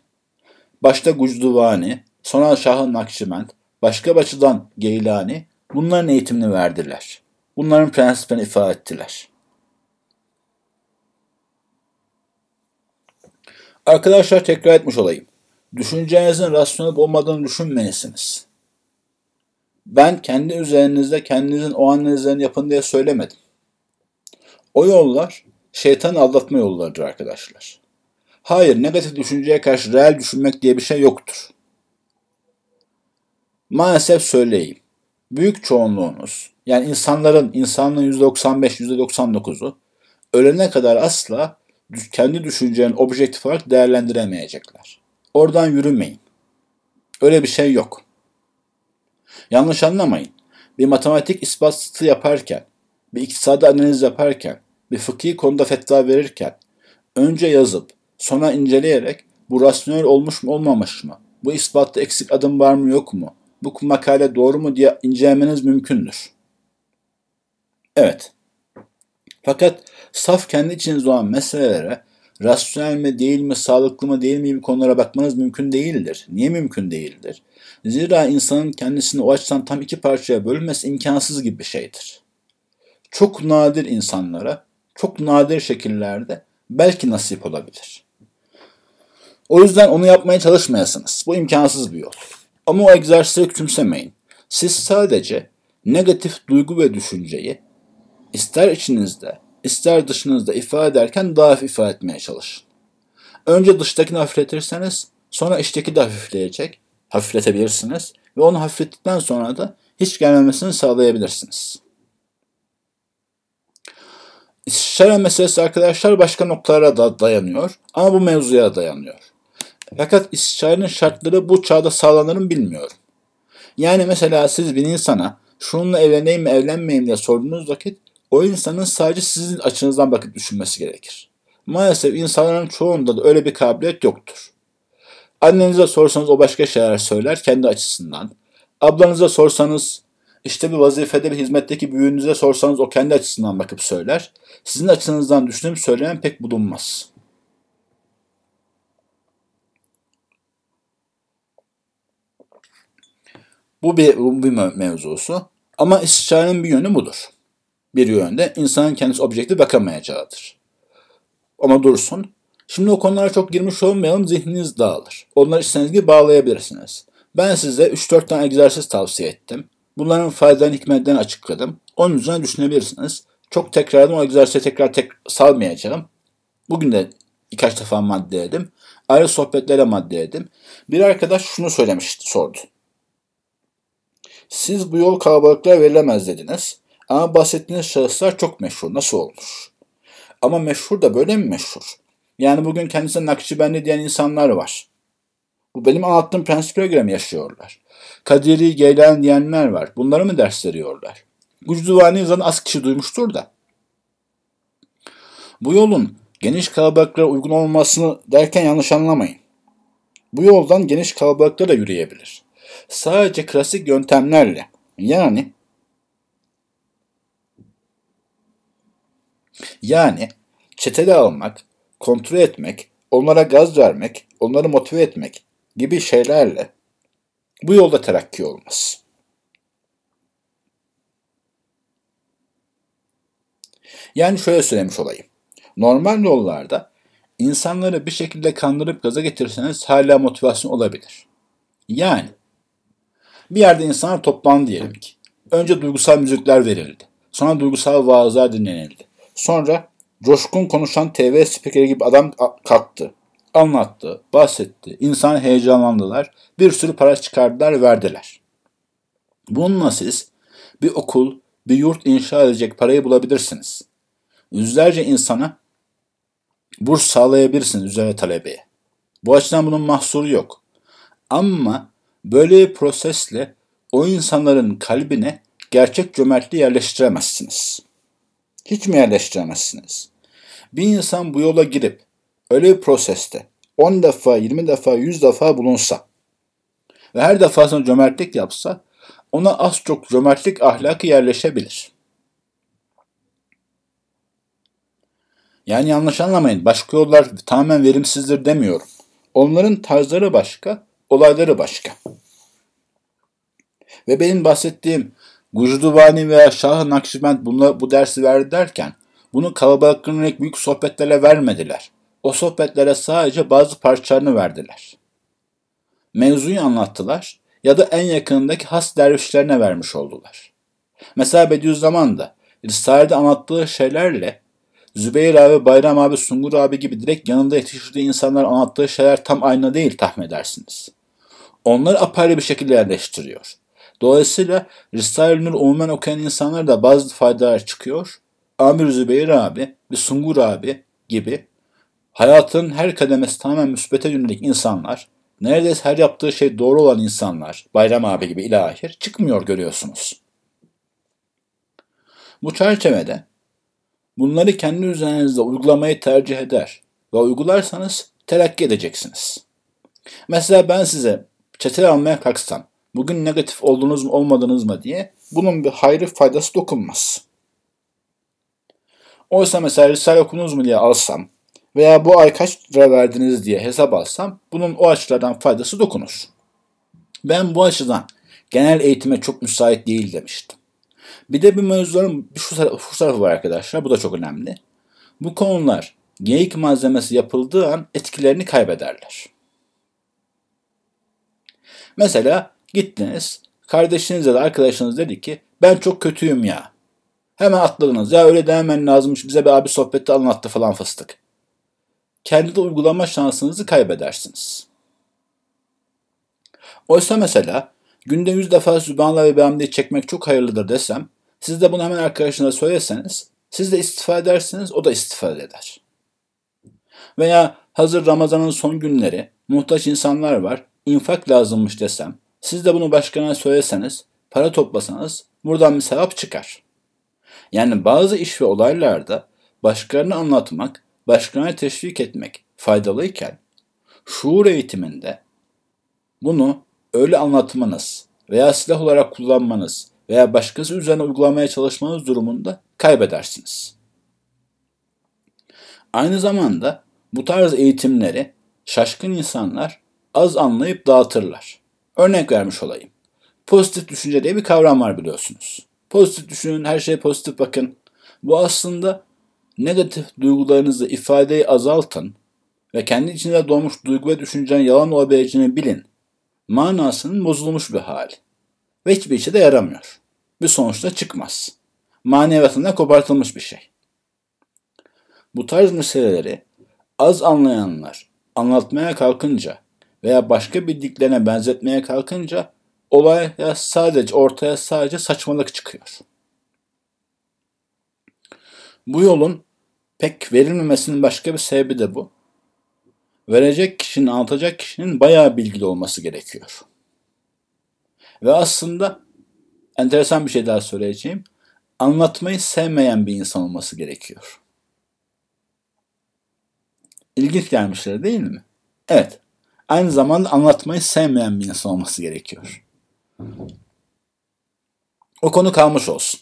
Başta Gucduvani, sonra Şah-ı Nakşibend, başka açıdan Geylani bunların eğitimini verdiler. Bunların prensiplerini ifade ettiler. Arkadaşlar tekrar etmiş olayım. Düşüncenizin rasyonel olmadığını düşünmelisiniz. Ben kendi üzerinizde kendinizin o analizlerini yapın diye söylemedim. O yollar şeytan aldatma yollarıdır arkadaşlar. Hayır, negatif düşünceye karşı reel düşünmek diye bir şey yoktur. Maalesef söyleyeyim. Büyük çoğunluğunuz, yani insanların, insanlığın %95, %99'u ölene kadar asla kendi düşüncelerini objektif olarak değerlendiremeyecekler. Oradan yürümeyin. Öyle bir şey yok. Yanlış anlamayın. Bir matematik ispatı yaparken, bir iktisadi analiz yaparken, bir fıkhi konuda fetva verirken önce yazıp sonra inceleyerek bu rasyonel olmuş mu olmamış mı? Bu ispatta eksik adım var mı yok mu? Bu makale doğru mu diye incelemeniz mümkündür. Evet. Fakat saf kendi içinizde olan meselelere rasyonel mi değil mi, sağlıklı mı değil mi gibi konulara bakmanız mümkün değildir. Niye mümkün değildir? Zira insanın kendisini o açıdan tam iki parçaya bölmesi imkansız gibi bir şeydir. Çok nadir insanlara, çok nadir şekillerde belki nasip olabilir. O yüzden onu yapmaya çalışmayasınız. Bu imkansız bir yol. Ama o egzersizleri küçümsemeyin. Siz sadece negatif duygu ve düşünceyi ister içinizde, ister dışınızda ifade ederken daha hafif ifade etmeye çalışın. Önce dıştakini hafifletirseniz sonra içteki de hafifleyecek, hafifletebilirsiniz ve onu hafiflettikten sonra da hiç gelmemesini sağlayabilirsiniz. İstişare meselesi arkadaşlar başka noktalara da dayanıyor ama bu mevzuya dayanıyor. Fakat istişarenin şartları bu çağda sağlanır mı bilmiyorum. Yani mesela siz bir insana şununla evleneyim mi evlenmeyeyim diye sorduğunuz vakit o insanın sadece sizin açınızdan bakıp düşünmesi gerekir. Maalesef insanların çoğunda da öyle bir kabiliyet yoktur. Annenize sorsanız o başka şeyler söyler kendi açısından. Ablanıza sorsanız işte bir vazifede bir hizmetteki büyüğünüze sorsanız o kendi açısından bakıp söyler. Sizin açınızdan düşünüp söyleyen pek bulunmaz. Bu bir, bu bir mevzusu. Ama istişarenin bir yönü budur. Bir yönde insanın kendisi objektif bakamayacağıdır. Ama dursun. Şimdi o konulara çok girmiş olmayalım zihniniz dağılır. Onları istediğiniz gibi bağlayabilirsiniz. Ben size 3-4 tane egzersiz tavsiye ettim. Bunların faydalarını hikmetlerini açıkladım. Onun üzerine düşünebilirsiniz. Çok tekrardan o egzersizi tekrar tek salmayacağım. Bugün de birkaç defa maddeledim. Ayrı sohbetlere maddeledim. Bir arkadaş şunu söylemişti, sordu. Siz bu yol kalabalıklara verilemez dediniz. Ama bahsettiğiniz şahıslar çok meşhur. Nasıl olmuş? Ama meşhur da böyle mi meşhur? Yani bugün kendisine Nakşibendi diyen insanlar var. Bu benim anlattığım prensiplere göre mi yaşıyorlar? Kadiri, Geylan diyenler var. Bunları mı ders veriyorlar? Gucduvani zaten az kişi duymuştur da. Bu yolun geniş kalabalıklara uygun olmasını derken yanlış anlamayın. Bu yoldan geniş kalabalıkta da yürüyebilir. Sadece klasik yöntemlerle yani yani çeteli almak, kontrol etmek, onlara gaz vermek, onları motive etmek gibi şeylerle bu yolda terakki olmaz. Yani şöyle söylemiş olayım. Normal yollarda insanları bir şekilde kandırıp gaza getirirseniz hala motivasyon olabilir. Yani bir yerde insanlar toplandı diyelim ki. Önce duygusal müzikler verildi. Sonra duygusal vaazlar dinlenildi. Sonra coşkun konuşan TV spikeri gibi adam kalktı. Anlattı, bahsetti. İnsan heyecanlandılar. Bir sürü para çıkardılar, verdiler. Bununla siz bir okul, bir yurt inşa edecek parayı bulabilirsiniz. Yüzlerce insana burs sağlayabilirsiniz üzerine talebeye. Bu açıdan bunun mahsuru yok. Ama böyle bir prosesle o insanların kalbine gerçek cömertliği yerleştiremezsiniz. Hiç mi yerleştiremezsiniz? Bir insan bu yola girip öyle bir proseste 10 defa, 20 defa, 100 defa bulunsa ve her defasında cömertlik yapsa ona az çok cömertlik ahlakı yerleşebilir. Yani yanlış anlamayın. Başka yollar tamamen verimsizdir demiyorum. Onların tarzları başka, olayları başka. Ve benim bahsettiğim Gucduvani veya Şah-ı Nakşibend bunla, bu dersi verdi derken bunu kalabalıklarına büyük sohbetlerle vermediler. O sohbetlere sadece bazı parçalarını verdiler. Mevzuyu anlattılar ya da en yakınındaki has dervişlerine vermiş oldular. Mesela Bediüzzaman da Risale'de anlattığı şeylerle Zübeyir abi, Bayram abi, Sungur abi gibi direkt yanında yetiştirdiği insanlar anlattığı şeyler tam aynı değil tahmin edersiniz. Onları apayrı bir şekilde yerleştiriyor. Dolayısıyla Risale-i Nur umumen okuyan insanlar da bazı faydalar çıkıyor. Amir Zübeyir abi ve Sungur abi gibi hayatın her kademesi tamamen müsbete yönelik insanlar, neredeyse her yaptığı şey doğru olan insanlar, Bayram abi gibi ilahir çıkmıyor görüyorsunuz. Bu çerçevede bunları kendi üzerinizde uygulamayı tercih eder ve uygularsanız terakki edeceksiniz. Mesela ben size çetel almaya kalksam, bugün negatif oldunuz mu olmadınız mı diye bunun bir hayrı faydası dokunmaz. Oysa mesela Risale okudunuz mu diye alsam veya bu ay kaç lira verdiniz diye hesap alsam bunun o açılardan faydası dokunur. Ben bu açıdan genel eğitime çok müsait değil demiştim. Bir de bir mevzuların şu, şu tarafı var arkadaşlar. Bu da çok önemli. Bu konular geyik malzemesi yapıldığı an etkilerini kaybederler. Mesela gittiniz, kardeşiniz ya da arkadaşınız dedi ki ben çok kötüyüm ya. Hemen atladınız. Ya öyle dememen lazımmış bize bir abi sohbette anlattı falan fıstık. Kendi de uygulama şansınızı kaybedersiniz. Oysa mesela günde yüz defa Sübhanallah ve Bihamdi'yi çekmek çok hayırlıdır desem, siz de bunu hemen arkadaşına söyleseniz, siz de istifa edersiniz, o da istifa eder. Veya hazır Ramazan'ın son günleri, muhtaç insanlar var, infak lazımmış desem, siz de bunu başkana söyleseniz, para toplasanız buradan bir sevap çıkar. Yani bazı iş ve olaylarda başkalarını anlatmak, başkalarına teşvik etmek faydalıyken, şuur eğitiminde bunu öyle anlatmanız veya silah olarak kullanmanız veya başkası üzerine uygulamaya çalışmanız durumunda kaybedersiniz. Aynı zamanda bu tarz eğitimleri şaşkın insanlar az anlayıp dağıtırlar. Örnek vermiş olayım. Pozitif düşünce diye bir kavram var biliyorsunuz. Pozitif düşünün, her şeye pozitif bakın. Bu aslında negatif duygularınızı ifadeyi azaltın ve kendi içinde doğmuş duygu ve düşüncenin yalan olabileceğini bilin. Manasının bozulmuş bir hali. Ve hiçbir işe de yaramıyor. Bir sonuçta çıkmaz. Maneviyatından kopartılmış bir şey. Bu tarz meseleleri az anlayanlar anlatmaya kalkınca veya başka bildiklerine benzetmeye kalkınca olaya sadece ortaya sadece saçmalık çıkıyor. Bu yolun pek verilmemesinin başka bir sebebi de bu. Verecek kişinin, anlatacak kişinin bayağı bilgili olması gerekiyor. Ve aslında enteresan bir şey daha söyleyeceğim. Anlatmayı sevmeyen bir insan olması gerekiyor. İlginç gelmişler değil mi? Evet. Aynı zamanda anlatmayı sevmeyen bir insan olması gerekiyor. O konu kalmış olsun.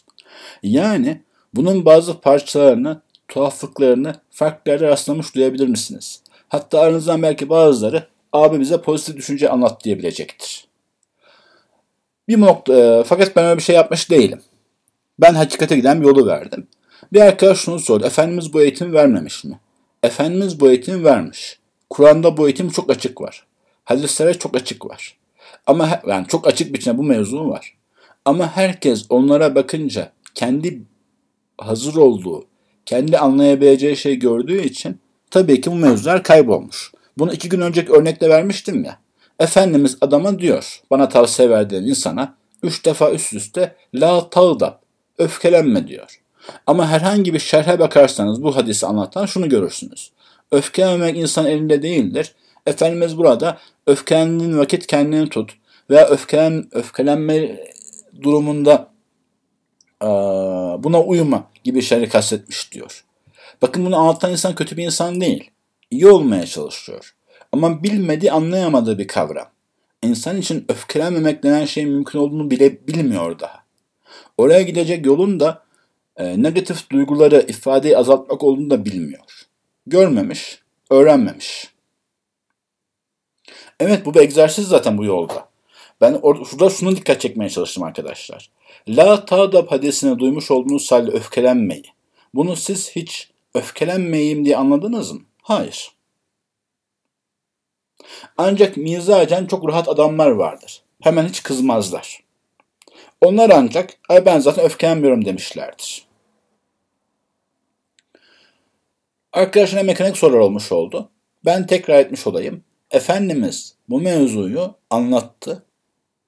Yani bunun bazı parçalarını, tuhaflıklarını farklı yerde rastlamış duyabilir misiniz? Hatta aranızdan belki bazıları abi bize pozitif düşünce anlat diyebilecektir. Bir nokta, e, fakat ben öyle bir şey yapmış değilim. Ben hakikate giden yolu verdim. Bir arkadaş şunu sordu. Efendimiz bu eğitimi vermemiş mi? Efendimiz bu eğitimi vermiş. Kur'an'da bu eğitim çok açık var. Hadislere çok açık var. Ama yani çok açık biçimde bu mevzu var. Ama herkes onlara bakınca kendi hazır olduğu, kendi anlayabileceği şey gördüğü için tabii ki bu mevzular kaybolmuş. Bunu iki gün önceki örnekle vermiştim ya. Efendimiz adama diyor, bana tavsiye verdiğin insana üç defa üst üste la tağdab, öfkelenme diyor. Ama herhangi bir şerhe bakarsanız bu hadisi anlatan şunu görürsünüz. Öfkelenmemek insan elinde değildir. Efendimiz burada öfkelendiğin vakit kendini tut veya öfkelen, öfkelenme durumunda buna uyuma gibi şeyleri kastetmiş diyor. Bakın bunu anlatan insan kötü bir insan değil. İyi olmaya çalışıyor. Ama bilmediği, anlayamadığı bir kavram. İnsan için öfkelenmemek denen şeyin mümkün olduğunu bile bilmiyor daha. Oraya gidecek yolun da e, negatif duyguları, ifadeyi azaltmak olduğunu da bilmiyor. Görmemiş, öğrenmemiş. Evet bu bir egzersiz zaten bu yolda. Ben orada, şurada dikkat çekmeye çalıştım arkadaşlar. La ta'dab hadisini duymuş olduğunuz halde öfkelenmeyi. Bunu siz hiç öfkelenmeyeyim diye anladınız mı? Hayır. Ancak mizacen çok rahat adamlar vardır. Hemen hiç kızmazlar. Onlar ancak ay ben zaten öfkelenmiyorum demişlerdir. Arkadaşına mekanik sorular olmuş oldu. Ben tekrar etmiş olayım. Efendimiz bu mevzuyu anlattı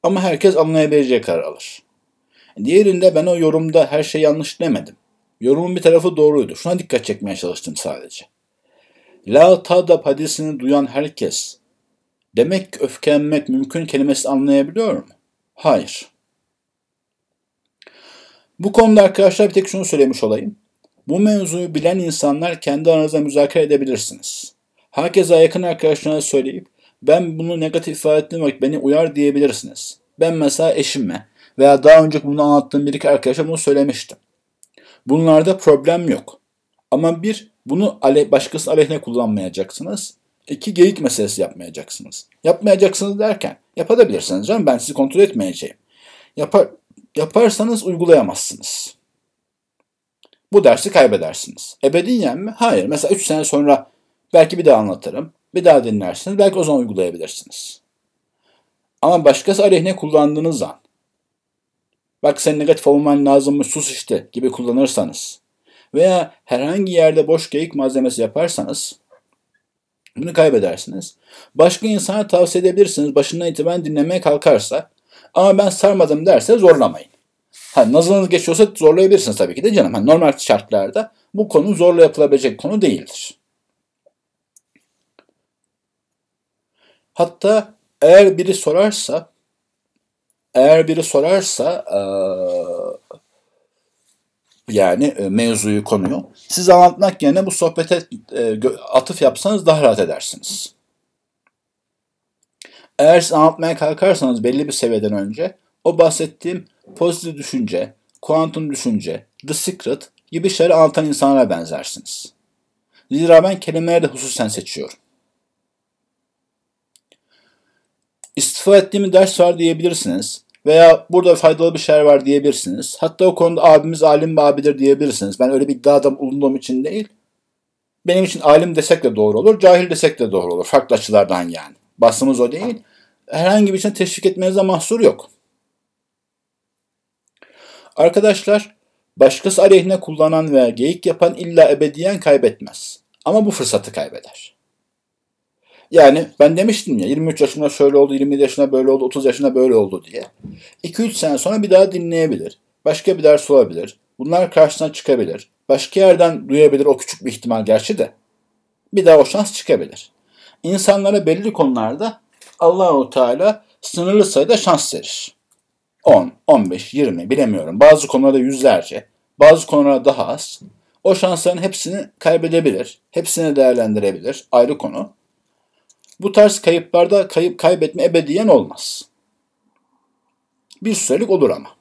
ama herkes anlayabileceği karar alır. Diğerinde ben o yorumda her şey yanlış demedim. Yorumun bir tarafı doğruydu. Şuna dikkat çekmeye çalıştım sadece. La tadab hadisini duyan herkes demek ki öfkelenmek mümkün kelimesi anlayabiliyor mu? Hayır. Bu konuda arkadaşlar bir tek şunu söylemiş olayım. Bu mevzuyu bilen insanlar kendi aranızda müzakere edebilirsiniz. Herkese yakın arkadaşlarına söyleyip ben bunu negatif ifade ettiğim vakit beni uyar diyebilirsiniz. Ben mesela eşime veya daha önce bunu anlattığım bir iki arkadaşa bunu söylemiştim. Bunlarda problem yok. Ama bir, bunu ale, başkası aleyhine kullanmayacaksınız. İki, geyik meselesi yapmayacaksınız. Yapmayacaksınız derken yapabilirsiniz canım ben sizi kontrol etmeyeceğim. Yapar, yaparsanız uygulayamazsınız. Bu dersi kaybedersiniz. Ebediyen mi? Hayır. Mesela 3 sene sonra belki bir daha anlatırım. Bir daha dinlersiniz. Belki o zaman uygulayabilirsiniz. Ama başkası aleyhine kullandığınız an bak sen negatif olman lazımmış sus işte gibi kullanırsanız veya herhangi yerde boş geyik malzemesi yaparsanız bunu kaybedersiniz. Başka insana tavsiye edebilirsiniz. Başından itibaren dinlemeye kalkarsa ama ben sarmadım derse zorlamayın. Ha, nazınız geçiyorsa zorlayabilirsiniz tabii ki de canım. Hani normal şartlarda bu konu zorla yapılabilecek konu değildir. Hatta eğer biri sorarsa eğer biri sorarsa yani mevzuyu konuyu siz anlatmak yerine bu sohbete atıf yapsanız daha rahat edersiniz. Eğer siz anlatmaya kalkarsanız belli bir seviyeden önce o bahsettiğim pozitif düşünce, kuantum düşünce, the secret gibi şeyleri anlatan insanlara benzersiniz. Zira ben kelimeleri de hususen seçiyorum. İstifa ettiğim ders var diyebilirsiniz. Veya burada faydalı bir şeyler var diyebilirsiniz. Hatta o konuda abimiz alim bir abidir diyebilirsiniz. Ben öyle bir iddiada bulunduğum için değil. Benim için alim desek de doğru olur, cahil desek de doğru olur. Farklı açılardan yani. Basımız o değil. Herhangi bir için teşvik etmenize mahsur yok. Arkadaşlar, başkası aleyhine kullanan veya geyik yapan illa ebediyen kaybetmez. Ama bu fırsatı kaybeder. Yani ben demiştim ya 23 yaşında şöyle oldu, 27 yaşında böyle oldu, 30 yaşında böyle oldu diye. 2-3 sene sonra bir daha dinleyebilir. Başka bir ders olabilir. Bunlar karşısına çıkabilir. Başka yerden duyabilir o küçük bir ihtimal gerçi de. Bir daha o şans çıkabilir. İnsanlara belli konularda Allahu Teala sınırlı sayıda şans verir. 10, 15, 20 bilemiyorum. Bazı konularda yüzlerce, bazı konularda daha az. O şansların hepsini kaybedebilir, hepsini değerlendirebilir. Ayrı konu. Bu tarz kayıplarda kayıp kaybetme ebediyen olmaz. Bir sürelik olur ama.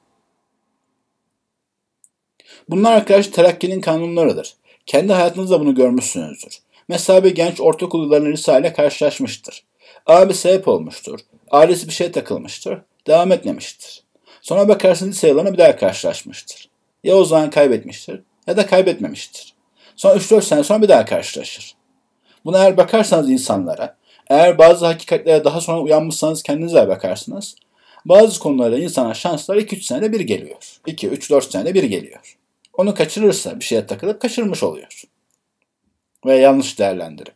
Bunlar arkadaş terakkinin kanunlarıdır. Kendi hayatınızda bunu görmüşsünüzdür. Mesela bir genç ortaokul yıllarında liseyle karşılaşmıştır. Abi sebep olmuştur. Ailesi bir şey takılmıştır. Devam etmemiştir. Sonra bakarsın lise yıllarına bir daha karşılaşmıştır. Ya o zaman kaybetmiştir ya da kaybetmemiştir. Sonra 3-4 sene sonra bir daha karşılaşır. Buna eğer bakarsanız insanlara, eğer bazı hakikatlere daha sonra uyanmışsanız kendinize bakarsınız. Bazı konularda insana şanslar 2-3 senede bir geliyor. 2-3-4 senede bir geliyor. Onu kaçırırsa bir şeye takılıp kaçırmış oluyor. Ve yanlış değerlendirip.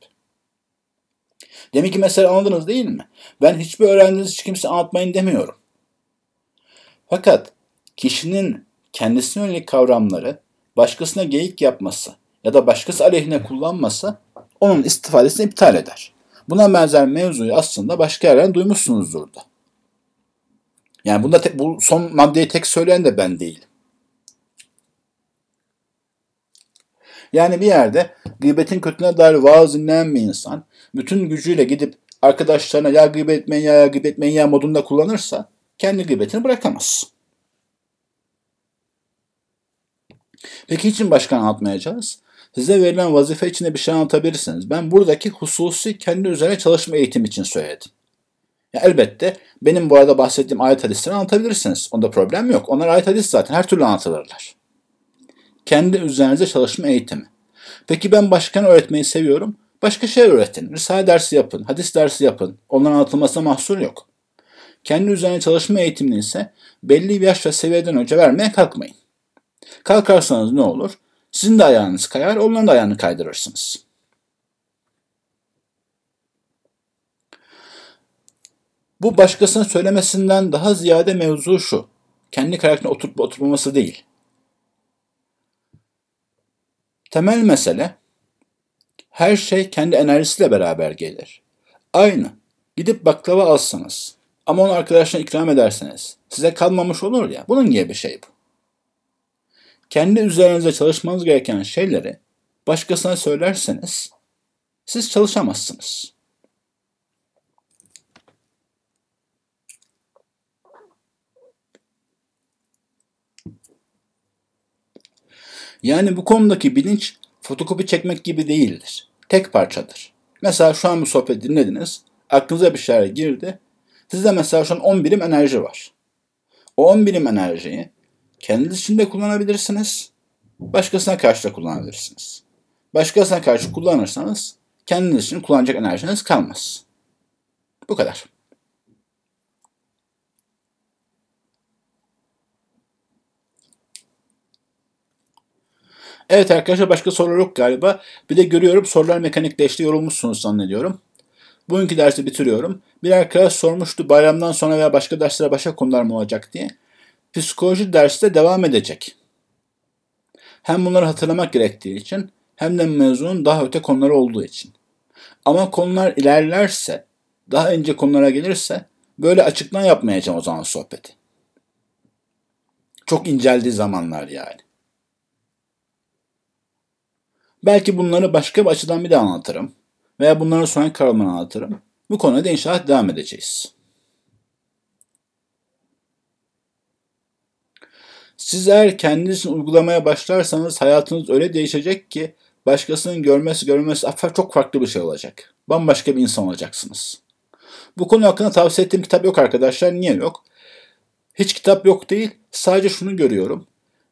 Demek ki mesela anladınız değil mi? Ben hiçbir öğrenciniz hiç kimse anlatmayın demiyorum. Fakat kişinin kendisine yönelik kavramları başkasına geyik yapması ya da başkası aleyhine kullanması onun istifadesini iptal eder. Buna benzer mevzuyu aslında başka yerden duymuşsunuzdur da. Yani bunda te- bu son maddeyi tek söyleyen de ben değilim. Yani bir yerde gıybetin kötüne dair vaaz dinleyen bir insan bütün gücüyle gidip arkadaşlarına ya gıybet etmeyin ya, ya gıybet etmeyin ya modunda kullanırsa kendi gıybetini bırakamaz. Peki için başka anlatmayacağız? Size verilen vazife içinde bir şey anlatabilirsiniz. Ben buradaki hususi kendi üzerine çalışma eğitimi için söyledim. Ya elbette benim bu arada bahsettiğim ayet hadisleri anlatabilirsiniz. Onda problem yok. Onlar ayet hadis zaten her türlü anlatılırlar. Kendi üzerinize çalışma eğitimi. Peki ben başkan öğretmeyi seviyorum. Başka şey öğretin. Risale dersi yapın. Hadis dersi yapın. Onların anlatılmasına mahsur yok. Kendi üzerine çalışma eğitimini ise belli bir yaş ve seviyeden önce vermeye kalkmayın. Kalkarsanız ne olur? Sizin de ayağınız kayar, onların da ayağını kaydırırsınız. Bu başkasının söylemesinden daha ziyade mevzu şu. Kendi karakterine oturup oturmaması değil. Temel mesele her şey kendi enerjisiyle beraber gelir. Aynı. Gidip baklava alsanız ama onu arkadaşına ikram ederseniz size kalmamış olur ya. Bunun gibi bir şey bu. Kendi üzerinize çalışmanız gereken şeyleri başkasına söylerseniz siz çalışamazsınız. Yani bu konudaki bilinç fotokopi çekmek gibi değildir. Tek parçadır. Mesela şu an bu sohbeti dinlediniz. Aklınıza bir şeyler girdi. Sizde mesela şu an 10 birim enerji var. O 10 birim enerjiyi kendiniz için de kullanabilirsiniz. Başkasına karşı da kullanabilirsiniz. Başkasına karşı kullanırsanız kendiniz için kullanacak enerjiniz kalmaz. Bu kadar. Evet arkadaşlar başka sorular yok galiba. Bir de görüyorum sorular mekanikleşti yorulmuşsunuz zannediyorum. Bugünkü dersi bitiriyorum. Bir arkadaş sormuştu bayramdan sonra veya başka derslere başka konular mı olacak diye. Psikoloji dersi de devam edecek. Hem bunları hatırlamak gerektiği için hem de mevzunun daha öte konuları olduğu için. Ama konular ilerlerse, daha ince konulara gelirse böyle açıktan yapmayacağım o zaman sohbeti. Çok inceldiği zamanlar yani. Belki bunları başka bir açıdan bir de anlatırım. Veya bunları sonraki kavramını anlatırım. Bu konuda da inşallah devam edeceğiz. Siz eğer kendiniz uygulamaya başlarsanız hayatınız öyle değişecek ki başkasının görmesi görmesi çok farklı bir şey olacak. Bambaşka bir insan olacaksınız. Bu konu hakkında tavsiye ettiğim kitap yok arkadaşlar. Niye yok? Hiç kitap yok değil. Sadece şunu görüyorum.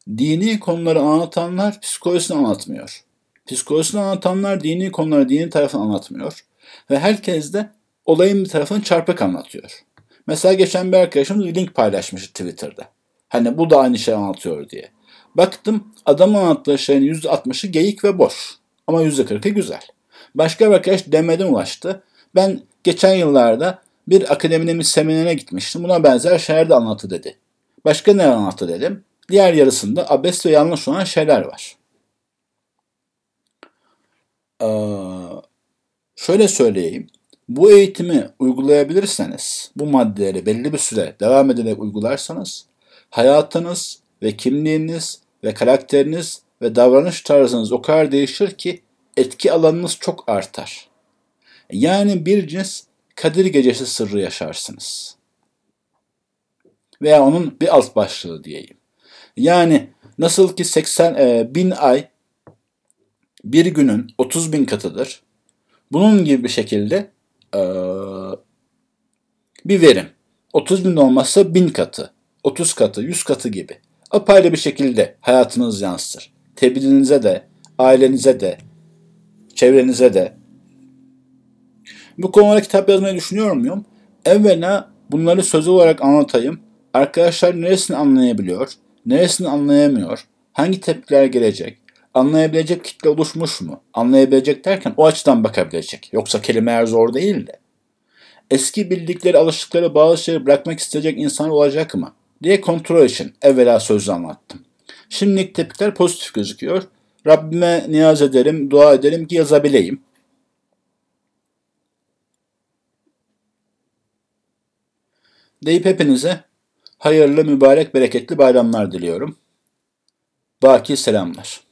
Dini konuları anlatanlar psikolojisini anlatmıyor. Psikolojisini anlatanlar dini konuları dini tarafını anlatmıyor. Ve herkes de olayın bir tarafını çarpık anlatıyor. Mesela geçen bir arkadaşımız bir link paylaşmış Twitter'da. Hani bu da aynı şey anlatıyor diye. Baktım adamın anlattığı şeyin %60'ı geyik ve boş. Ama %40'ı güzel. Başka bir arkadaş demeden ulaştı. Ben geçen yıllarda bir akademinin bir seminerine gitmiştim. Buna benzer şeyler de anlattı dedi. Başka ne anlattı dedim. Diğer yarısında abes ve yanlış olan şeyler var. Ee, şöyle söyleyeyim. Bu eğitimi uygulayabilirseniz, bu maddeleri belli bir süre devam ederek uygularsanız, hayatınız ve kimliğiniz ve karakteriniz ve davranış tarzınız o kadar değişir ki etki alanınız çok artar. Yani bir cins Kadir Gecesi sırrı yaşarsınız. Veya onun bir alt başlığı diyeyim. Yani nasıl ki 80 e, bin ay bir günün 30 bin katıdır. Bunun gibi bir şekilde e, bir verim. 30 bin olmazsa bin katı, 30 katı, 100 katı gibi. Apayrı bir şekilde hayatınız yansır. Tebliğinize de, ailenize de, çevrenize de. Bu konulara kitap yazmayı düşünüyor muyum? Evvela bunları söz olarak anlatayım. Arkadaşlar neresini anlayabiliyor, neresini anlayamıyor, hangi tepkiler gelecek, anlayabilecek kitle oluşmuş mu? Anlayabilecek derken o açıdan bakabilecek. Yoksa kelimeler zor değil de. Eski bildikleri, alıştıkları bazı şeyleri bırakmak isteyecek insan olacak mı? Diye kontrol için evvela sözlü anlattım. Şimdilik tepkiler pozitif gözüküyor. Rabbime niyaz ederim, dua ederim ki yazabileyim. Deyip hepinize hayırlı, mübarek, bereketli bayramlar diliyorum. Baki selamlar.